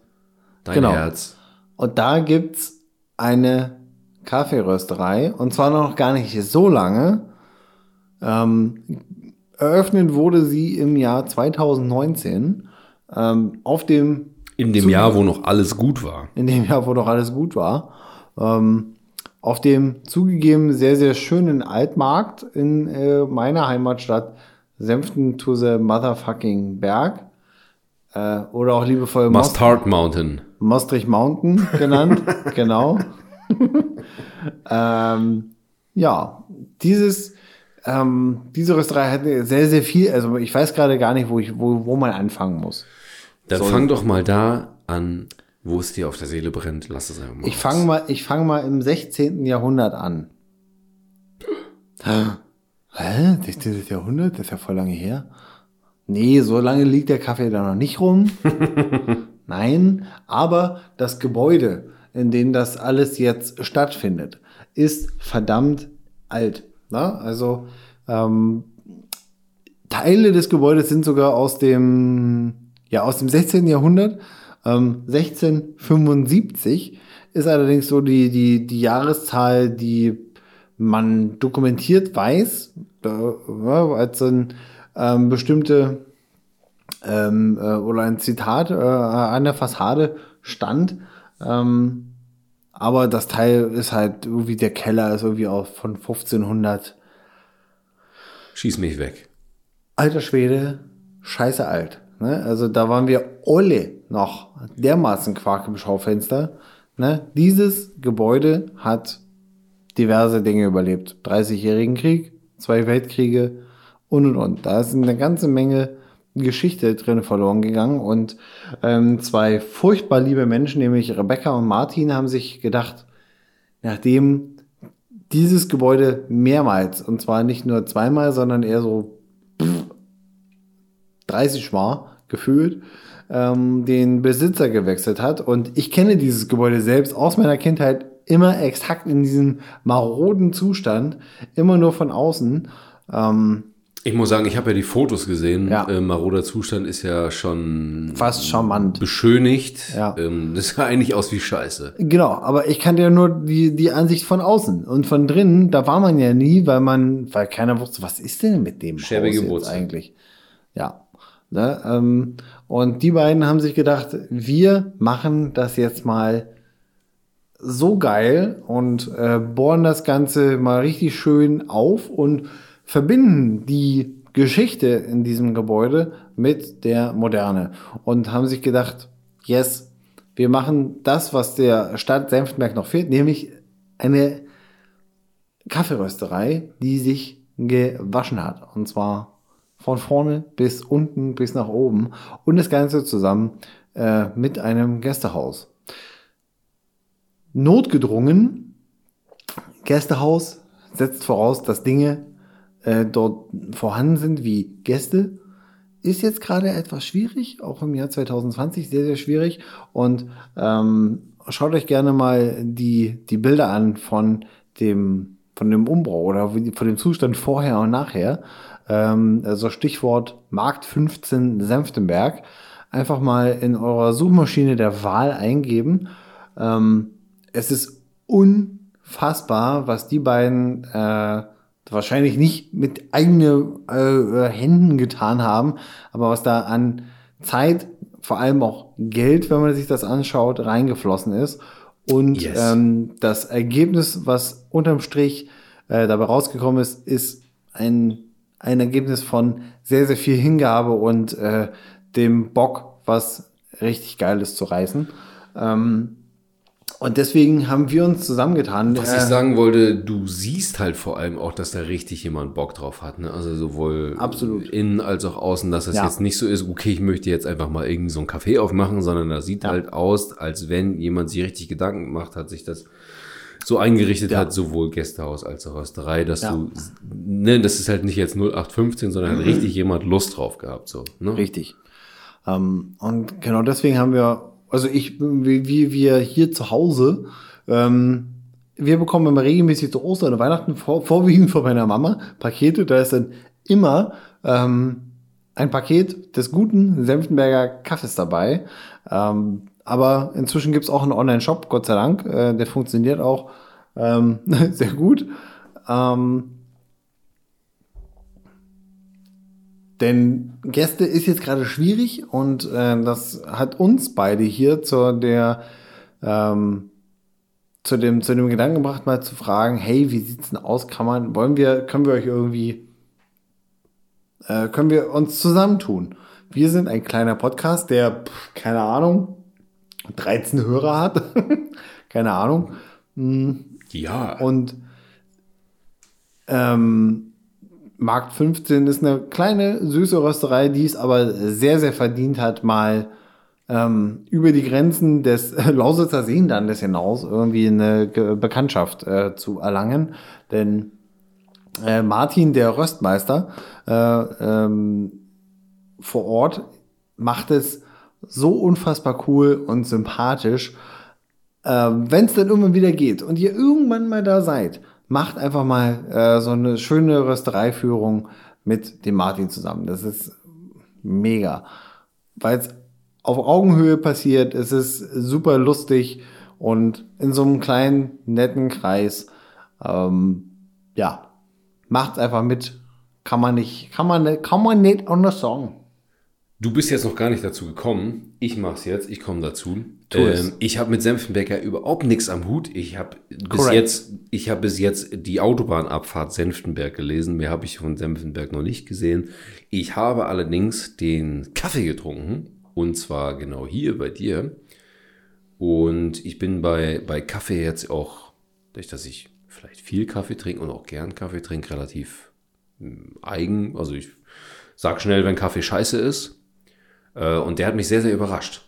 dein Genau. Herz. Und da gibt's eine Kaffeerösterei und zwar noch gar nicht so lange. Ähm, eröffnet wurde sie im Jahr 2019 ähm, auf dem In dem Jahr, wo noch alles gut war. in dem Jahr, wo doch alles gut war. Ähm, auf dem zugegeben sehr, sehr schönen Altmarkt in äh, meiner Heimatstadt Senften to the Motherfucking Berg. Äh, oder auch liebevoll Most Mustard Mountain. Mostrich Mountain genannt. genau. ähm, ja, dieses, ähm, diese Rösterei hat sehr, sehr viel, also ich weiß gerade gar nicht, wo, ich, wo, wo man anfangen muss. Dann Soll- fang doch mal da an, wo es dir auf der Seele brennt. Lass es einfach mal. Ich fange mal, ich fang mal im 16. Jahrhundert an. Hä? 16. Jahrhundert? Das ist ja voll lange her. Nee, so lange liegt der Kaffee da noch nicht rum. Nein, aber das Gebäude, in dem das alles jetzt stattfindet, ist verdammt alt. Na? Also ähm, Teile des Gebäudes sind sogar aus dem, ja, aus dem 16. Jahrhundert. Ähm, 1675 ist allerdings so die, die, die Jahreszahl, die man dokumentiert weiß, äh, als ein ähm, bestimmte ähm, äh, oder ein Zitat äh, an der Fassade stand. Ähm, aber das Teil ist halt irgendwie, der Keller ist irgendwie auch von 1500 Schieß mich weg. alter Schwede, scheiße alt. Ne? Also da waren wir alle noch dermaßen Quark im Schaufenster. Ne? Dieses Gebäude hat diverse Dinge überlebt. 30-jährigen Krieg, zwei Weltkriege und und und. Da ist eine ganze Menge Geschichte drin verloren gegangen und ähm, zwei furchtbar liebe Menschen, nämlich Rebecca und Martin, haben sich gedacht, nachdem dieses Gebäude mehrmals, und zwar nicht nur zweimal, sondern eher so 30 Mal gefühlt, ähm, den Besitzer gewechselt hat. Und ich kenne dieses Gebäude selbst aus meiner Kindheit immer exakt in diesem maroden Zustand, immer nur von außen. Ähm, Ich muss sagen, ich habe ja die Fotos gesehen. Ja. Äh, maroder Zustand ist ja schon fast charmant. beschönigt. Ja. Ähm, das sah eigentlich aus wie Scheiße. Genau, aber ich kannte ja nur die, die Ansicht von außen. Und von drinnen, da war man ja nie, weil man, weil keiner wusste, was ist denn mit dem Schäbige Haus jetzt eigentlich? Ja. Ne, ähm, und die beiden haben sich gedacht, wir machen das jetzt mal so geil und äh, bohren das Ganze mal richtig schön auf und verbinden die Geschichte in diesem Gebäude mit der Moderne und haben sich gedacht, yes, wir machen das, was der Stadt Senftenberg noch fehlt, nämlich eine Kaffeerösterei, die sich gewaschen hat. Und zwar von vorne bis unten bis nach oben. Und das Ganze zusammen äh, mit einem Gästehaus. Notgedrungen, Gästehaus setzt voraus, dass Dinge äh, dort vorhanden sind wie Gäste. Ist jetzt gerade etwas schwierig, auch im Jahr 2020 sehr, sehr schwierig. Und ähm, schaut euch gerne mal die, die Bilder an von dem, von dem Umbau oder von dem Zustand vorher und nachher. Ähm, also Stichwort Markt 15 Senftenberg. Einfach mal in eurer Suchmaschine der Wahl eingeben. Ähm, es ist unfassbar, was die beiden äh, wahrscheinlich nicht mit eigenen äh, Händen getan haben, aber was da an Zeit, vor allem auch Geld, wenn man sich das anschaut, reingeflossen ist. Und Yes. ähm, das Ergebnis, was unterm Strich äh, dabei rausgekommen ist, ist ein, ein Ergebnis von sehr, sehr viel Hingabe und äh, dem Bock, was richtig Geiles zu reißen. Ähm, Und deswegen haben wir uns zusammengetan. Was Äh, ich sagen wollte, du siehst halt vor allem auch, dass da richtig jemand Bock drauf hat. Ne? Also sowohl Absolut. innen als auch außen, dass es Ja. jetzt nicht so ist, okay, ich möchte jetzt einfach mal irgendwie so einen Kaffee aufmachen, sondern das sieht halt aus, als wenn jemand sich richtig Gedanken gemacht hat, sich das so eingerichtet Ja. hat, sowohl Gästehaus als auch Rösterei, dass Ja. du, ne, das ist halt nicht jetzt 0815, sondern hat richtig jemand Lust drauf gehabt, so. Ne? Richtig. Ähm, und genau deswegen haben wir, also ich, wie, wie wir hier zu Hause, ähm, wir bekommen immer regelmäßig zu Ostern und Weihnachten vor, vorwiegend von meiner Mama Pakete. Da ist dann immer ähm, ein Paket des guten Senftenberger Kaffees dabei. Ähm, aber inzwischen gibt's auch einen Online-Shop, Gott sei Dank. Äh, der funktioniert auch ähm, sehr gut. Ähm, Denn Gäste ist jetzt gerade schwierig und äh, das hat uns beide hier zu der ähm, zu dem zu dem Gedanken gebracht, mal zu fragen, hey, wie sieht's denn aus? Kann man, wollen wir, können wir euch irgendwie, äh, können wir uns zusammentun? Wir sind ein kleiner Podcast, der pff, keine Ahnung 13 Hörer hat, keine Ahnung Ja. und ähm, Markt 15 ist eine kleine, süße Rösterei, die es aber sehr, sehr verdient hat, mal ähm, über die Grenzen des Lausitzer Seenlandes hinaus irgendwie eine Bekanntschaft äh, zu erlangen. Denn äh, Martin, der Röstmeister, äh, ähm, vor Ort macht es so unfassbar cool und sympathisch, ähm, wenn es dann irgendwann wieder geht und ihr irgendwann mal da seid, macht einfach mal äh, so eine schöne Röstereiführung mit dem Martin zusammen. Das ist mega, weil es auf Augenhöhe passiert. Es ist super lustig und in so einem kleinen netten Kreis. Ähm, ja, macht einfach mit. Kann man nicht, kann man, kann man nicht anders sagen. Du bist jetzt noch gar nicht dazu gekommen. Ich mach's jetzt. Ich komme dazu. Ähm, ich habe mit Senftenberger überhaupt nichts am Hut. Ich habe bis jetzt, ich habe bis jetzt die Autobahnabfahrt Senftenberg gelesen. Mehr habe ich von Senftenberg noch nicht gesehen. Ich habe allerdings den Kaffee getrunken und zwar genau hier bei dir. Und ich bin bei bei Kaffee jetzt auch, durch dass ich vielleicht viel Kaffee trinke und auch gern Kaffee trinke, relativ mm, eigen. Also ich sag schnell, wenn Kaffee scheiße ist. Äh, und der hat mich sehr, sehr überrascht.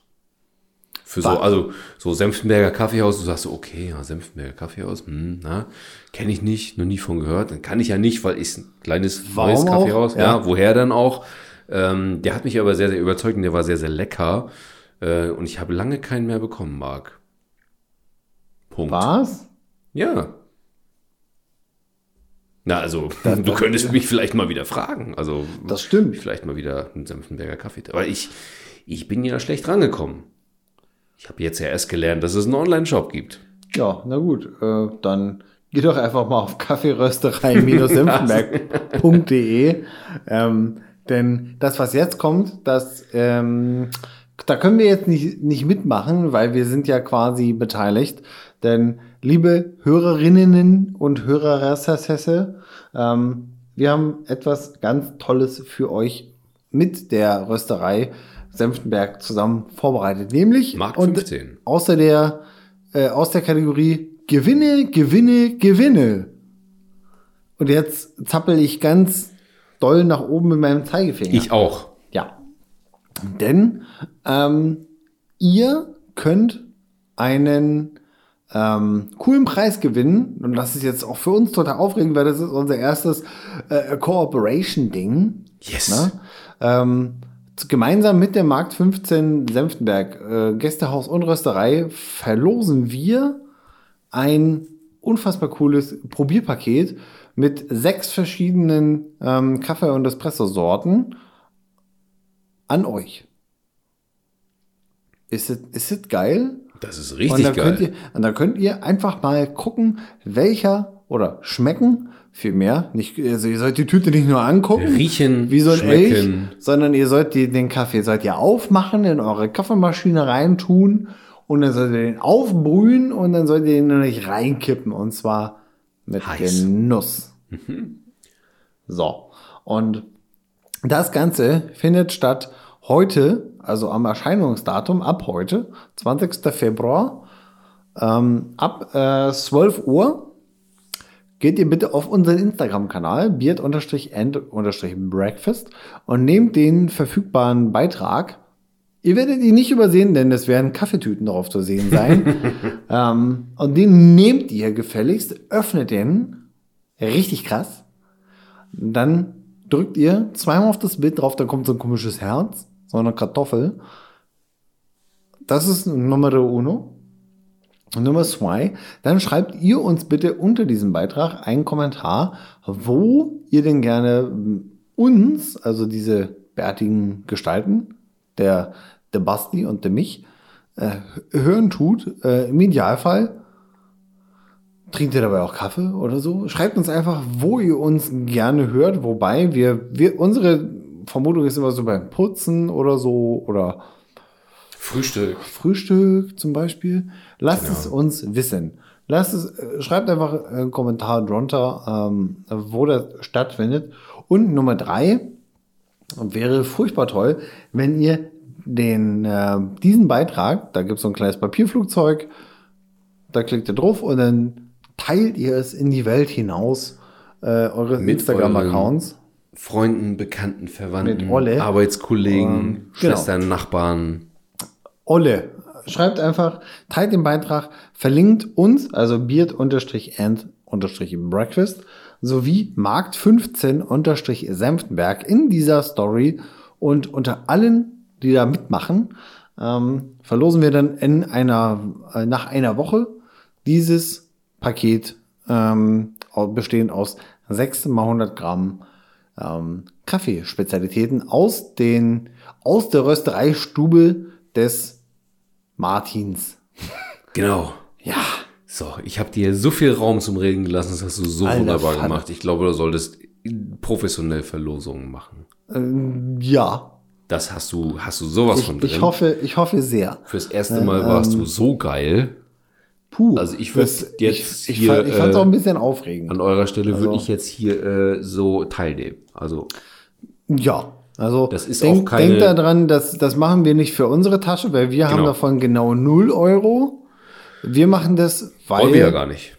Für so, also so Senftenberger Kaffeehaus, du sagst so, okay, ja, Senftenberger Kaffeehaus, hm, na, kenne ich nicht, noch nie von gehört. Dann kann ich ja nicht, weil ich ein kleines Warum neues? Kaffeehaus, ja. Ja. woher dann auch. Ähm, der hat mich aber sehr, sehr überzeugt und der war sehr, sehr lecker. Äh, und ich habe lange keinen mehr bekommen, Marc. Punkt. Was? Ja. Na, also, du könntest mich vielleicht mal wieder fragen. Also, Das stimmt. vielleicht mal wieder einen Senftenberger Kaffee. Aber ich, ich bin ja schlecht rangekommen. Ich habe jetzt ja erst gelernt, dass es einen Online-Shop gibt. Ja, na gut, äh, dann geh doch einfach mal auf kaffeerösterei-senftenberg.de. ähm, denn das, was jetzt kommt, das, ähm, da können wir jetzt nicht, nicht mitmachen, weil wir sind ja quasi beteiligt. Denn, liebe Hörerinnen und Hörer, ähm, wir haben etwas ganz Tolles für euch mit der Rösterei Senftenberg zusammen vorbereitet. Nämlich Mark und 15. außer der, äh, aus der Kategorie Gewinne, Gewinne, Gewinne. Und jetzt zappel ich ganz doll nach oben mit meinem Zeigefinger. Ich auch. Ja. Denn ähm, ihr könnt einen ähm, coolen Preis gewinnen. Und das ist jetzt auch für uns total aufregend, weil das ist unser erstes äh, Cooperation-Ding. Yes. Ne? Ähm, gemeinsam mit der Markt 15 Senftenberg äh, Gästehaus und Rösterei verlosen wir ein unfassbar cooles Probierpaket mit sechs verschiedenen ähm, Kaffee- und Espresso-Sorten an euch. Ist es ist es geil? Das ist Und richtig dann, geil. könnt ihr, und dann könnt ihr einfach mal gucken, welcher oder schmecken, vielmehr. Nicht, also ihr sollt die Tüte nicht nur angucken, Riechen, wie so ein. Elch, sondern ihr sollt die, den Kaffee sollt ihr aufmachen, in eure Kaffeemaschine reintun und dann sollt ihr den aufbrühen und dann sollt ihr ihn nämlich reinkippen und zwar mit Heiß. Genuss. So. Und das Ganze findet statt heute, also am Erscheinungsdatum ab heute, 20. Februar, Ähm, ab äh, 12 Uhr geht ihr bitte auf unseren Instagram-Kanal, beard-and-breakfast und nehmt den verfügbaren Beitrag. Ihr werdet ihn nicht übersehen, denn es werden Kaffeetüten darauf zu sehen sein. ähm, und den nehmt ihr gefälligst, öffnet den, richtig krass. Dann drückt ihr zweimal auf das Bild drauf, dann kommt so ein komisches Herz, so eine Kartoffel. Das ist Nummer uno. Nummer zwei, dann schreibt ihr uns bitte unter diesem Beitrag einen Kommentar, wo ihr denn gerne uns, also diese bärtigen Gestalten, der, der Basti und der mich, äh, hören tut. Äh, Im Idealfall trinkt ihr dabei auch Kaffee oder so. Schreibt uns einfach, wo ihr uns gerne hört, wobei wir, wir unsere Vermutung ist immer so beim Putzen oder so oder Frühstück. Frühstück zum Beispiel. Lasst Genau. es uns wissen. Lasst es, äh, schreibt einfach einen Kommentar drunter, ähm, wo das stattfindet. Und Nummer drei wäre furchtbar toll, wenn ihr den, äh, diesen Beitrag, da gibt es so ein kleines Papierflugzeug, da klickt ihr drauf und dann teilt ihr es in die Welt hinaus, äh, eure Instagram-Accounts. Freunden, Bekannten, Verwandten. Arbeitskollegen, Ähm, genau. Schwestern, Nachbarn. Olle, schreibt einfach, teilt den Beitrag, verlinkt uns, also beard-and-breakfast, sowie markt15-senftenberg in dieser Story. Und unter allen, die da mitmachen, ähm, verlosen wir dann in einer, äh, nach einer Woche dieses Paket, ähm, bestehend aus 6 mal 100 Gramm ähm, Kaffeespezialitäten aus den, aus der Röstereistube des Martins. Genau. Ja. So, ich habe dir so viel Raum zum Reden gelassen, das hast du so Alter wunderbar Vater. gemacht. Ich glaube, du solltest professionell Verlosungen machen. Ähm, ja. Das hast du, hast du sowas Ich, von drin. ich hoffe, ich hoffe sehr. Fürs erste Mal warst du so geil. Puh. Also ich würd das- jetzt ich, hier, fand, ich fand's äh, auch ein bisschen aufregend. An eurer Stelle würde Also- ich jetzt hier äh, so teilnehmen. Also Ja. Also Das ist denk, auch keine- denk daran, dass das machen wir nicht für unsere Tasche, weil wir haben Genau. davon genau 0 Euro. Wir machen das, weil. wollen wir ja gar nicht.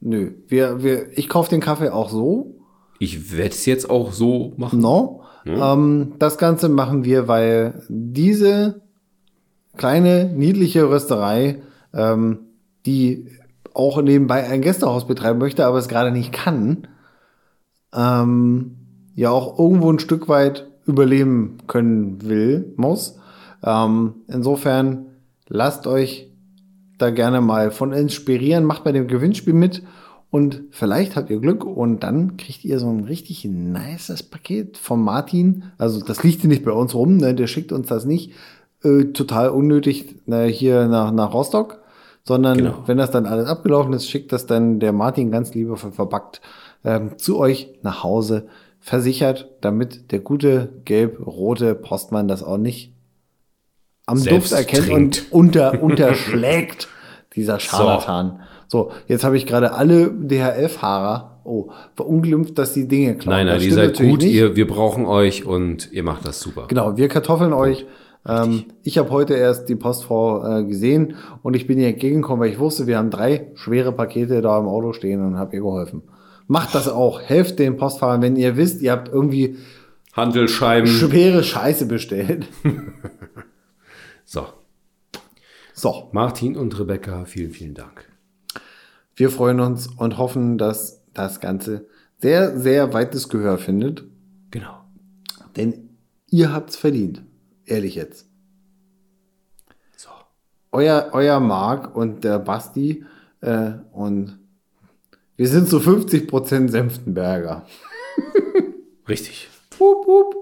Nö. Wir, wir, ich kaufe den Kaffee auch so. Ich werde es jetzt auch so machen. No. Ähm, das Ganze machen wir, weil diese kleine, niedliche Rösterei, ähm, die auch nebenbei ein Gästehaus betreiben möchte, aber es gerade nicht kann, ähm, ja auch irgendwo ein Stück weit überleben können will, muss. Ähm, insofern lasst euch da gerne mal von inspirieren, macht bei dem Gewinnspiel mit und vielleicht habt ihr Glück und dann kriegt ihr so ein richtig nices Paket von Martin. Also das liegt hier nicht bei uns rum, ne? der schickt uns das nicht äh, total unnötig ne, hier nach, nach Rostock, sondern Genau. wenn das dann alles abgelaufen ist, schickt das dann der Martin ganz liebevoll verpackt ähm, zu euch nach Hause versichert, damit der gute gelb-rote Postmann das auch nicht am Selbst Duft erkennt trinkt. und unter, unterschlägt, dieser Scharlatan. So. jetzt habe ich gerade alle DHL-Fahrer oh, verunglimpft, dass die Dinge klauen. Nein, nein, Das ihr seid gut, nicht. ihr, wir brauchen euch und ihr macht das super. Genau, wir kartoffeln euch. Ähm, ich habe heute erst die Postfrau äh, gesehen und ich bin ihr entgegengekommen, weil ich wusste, wir haben drei schwere Pakete da im Auto stehen und habe ihr geholfen. Macht das auch. Helft den Postfahrern, wenn ihr wisst, ihr habt irgendwie Handelsscheiben. schwere Scheiße bestellt. So, So, Martin und Rebecca, vielen, vielen Dank. wir freuen uns und hoffen, dass das Ganze sehr, sehr weites Gehör findet. Genau. Denn ihr habt's verdient. Ehrlich jetzt. So. Euer, euer Marc und der Basti äh, und wir sind so 50% Senftenberger. Richtig. Wup, wup.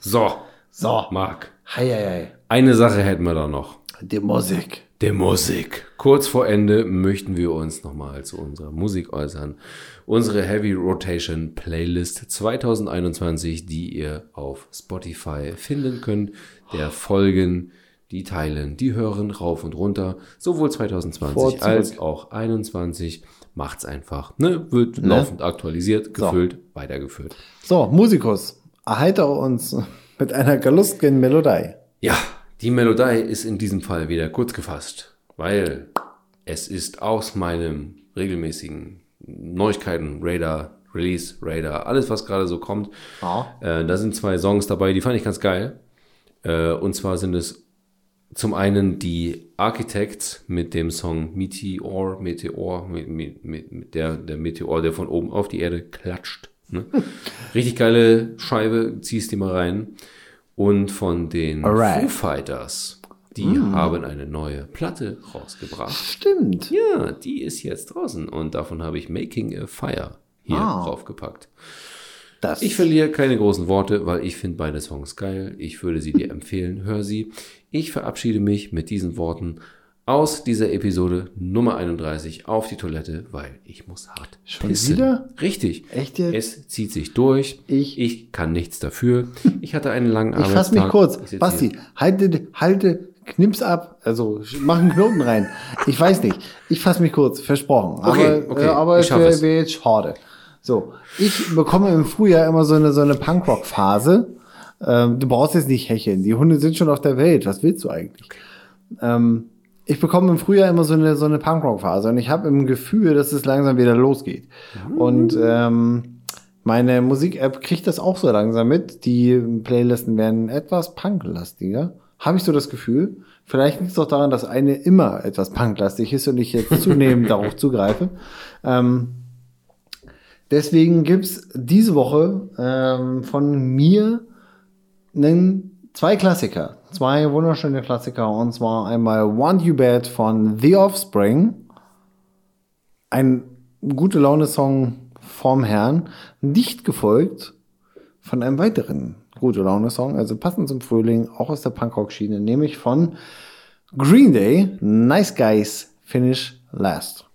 So, So, Marc. hei, hei, hei. Eine Sache hätten wir da noch. Die Musik. Der Musik. Kurz vor Ende möchten wir uns nochmal zu unserer Musik äußern. Unsere Heavy Rotation Playlist 2021, die ihr auf Spotify finden könnt. Der Folgen, die teilen, die hören rauf und runter. Sowohl 2020 Vor, zurück. als auch 21. Macht's einfach. Ne? Wird laufend aktualisiert, gefüllt, weitergeführt. So, Musikus, erheitere uns mit einer gelustgen Melodie. Ja, die Melodie ist in diesem Fall wieder kurz gefasst, weil es ist aus meinem regelmäßigen Neuigkeiten, Radar, Release, Radar, alles was gerade so kommt. Ja. Äh, da sind zwei Songs dabei, die fand ich ganz geil. Äh, und zwar sind es zum einen die Architects mit dem Song Meteor, Meteor, mit, mit, mit, der, der Meteor, der von oben auf die Erde klatscht. Ne? Richtig geile Scheibe, ziehst die mal rein. Und von den Alright. Foo Fighters, die haben eine neue Platte rausgebracht. Stimmt. Ja, die ist jetzt draußen und davon habe ich Making a Fire hier Ah. draufgepackt. Das Ich verliere keine großen Worte, weil ich finde beide Songs geil. Ich würde sie dir empfehlen. Hör sie. Ich verabschiede mich mit diesen Worten aus dieser Episode Nummer 31 auf die Toilette, weil ich muss hart Schon pissen. wieder? Richtig. Echt jetzt? Es zieht sich durch. Ich- ich kann nichts dafür. Ich hatte einen langen Ich fass Arbeitstag. mich kurz. Ich Basti, hier. halte, halte, knips ab. Also mach einen Knoten rein. Ich weiß nicht. Ich fass mich kurz, versprochen. Okay, aber okay, äh, aber ich wäre wär jetzt schade. So, ich bekomme im Frühjahr immer so eine, so eine Punkrock-Phase. Ähm, du brauchst jetzt nicht hecheln. Die Hunde sind schon auf der Welt. Was willst du eigentlich? Ähm, ich bekomme im Frühjahr immer so eine, so eine Punkrock-Phase und ich habe im Gefühl, dass es langsam wieder losgeht. Und ähm, meine Musik-App kriegt das auch so langsam mit. Die Playlisten werden etwas punklastiger. Habe ich so das Gefühl. Vielleicht liegt es auch daran, dass eine immer etwas punklastig ist und ich jetzt zunehmend darauf zugreife. Ähm, deswegen gibt's diese Woche ähm, von mir einen, zwei Klassiker. Zwei wunderschöne Klassiker. Und zwar einmal Want You Bad von The Offspring. Ein gute Laune-Song vom Herrn. Dicht gefolgt von einem weiteren gute Laune-Song. Also passend zum Frühling, auch aus der Punkrock-Schiene. Nämlich von Green Day. Nice Guys Finish Last.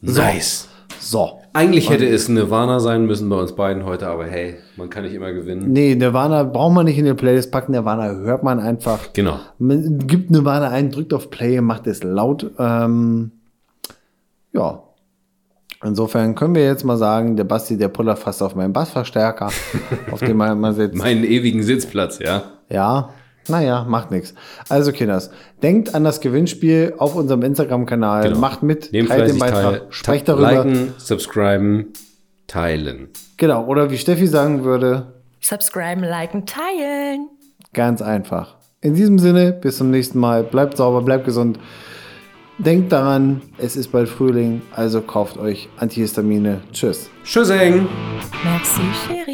Nice. So. Eigentlich hätte es Nirvana sein müssen bei uns beiden heute, aber hey, man kann nicht immer gewinnen. Nee, Nirvana braucht man nicht in die Playlist packen. Nirvana hört man einfach. Genau. Man gibt Nirvana ein, drückt auf Play, macht es laut. Ähm, ja. Insofern können wir jetzt mal sagen, der Basti, der pullert fast auf meinen Bassverstärker, auf dem man mal sitzt. Meinen ewigen Sitzplatz, ja. Ja, naja, macht nichts. Also, Kinders, denkt an das Gewinnspiel auf unserem Instagram-Kanal. Genau. Macht mit, Nehmt teilt den Beitrag, teil, sprecht darüber. Liken, subscriben, teilen. Genau, oder wie Steffi sagen würde, Subscriben, liken, teilen. Ganz einfach. In diesem Sinne, bis zum nächsten Mal. Bleibt sauber, bleibt gesund. Denkt daran, es ist bald Frühling, also kauft euch Antihistamine. Tschüss. Tschüssing! Merci, chérie.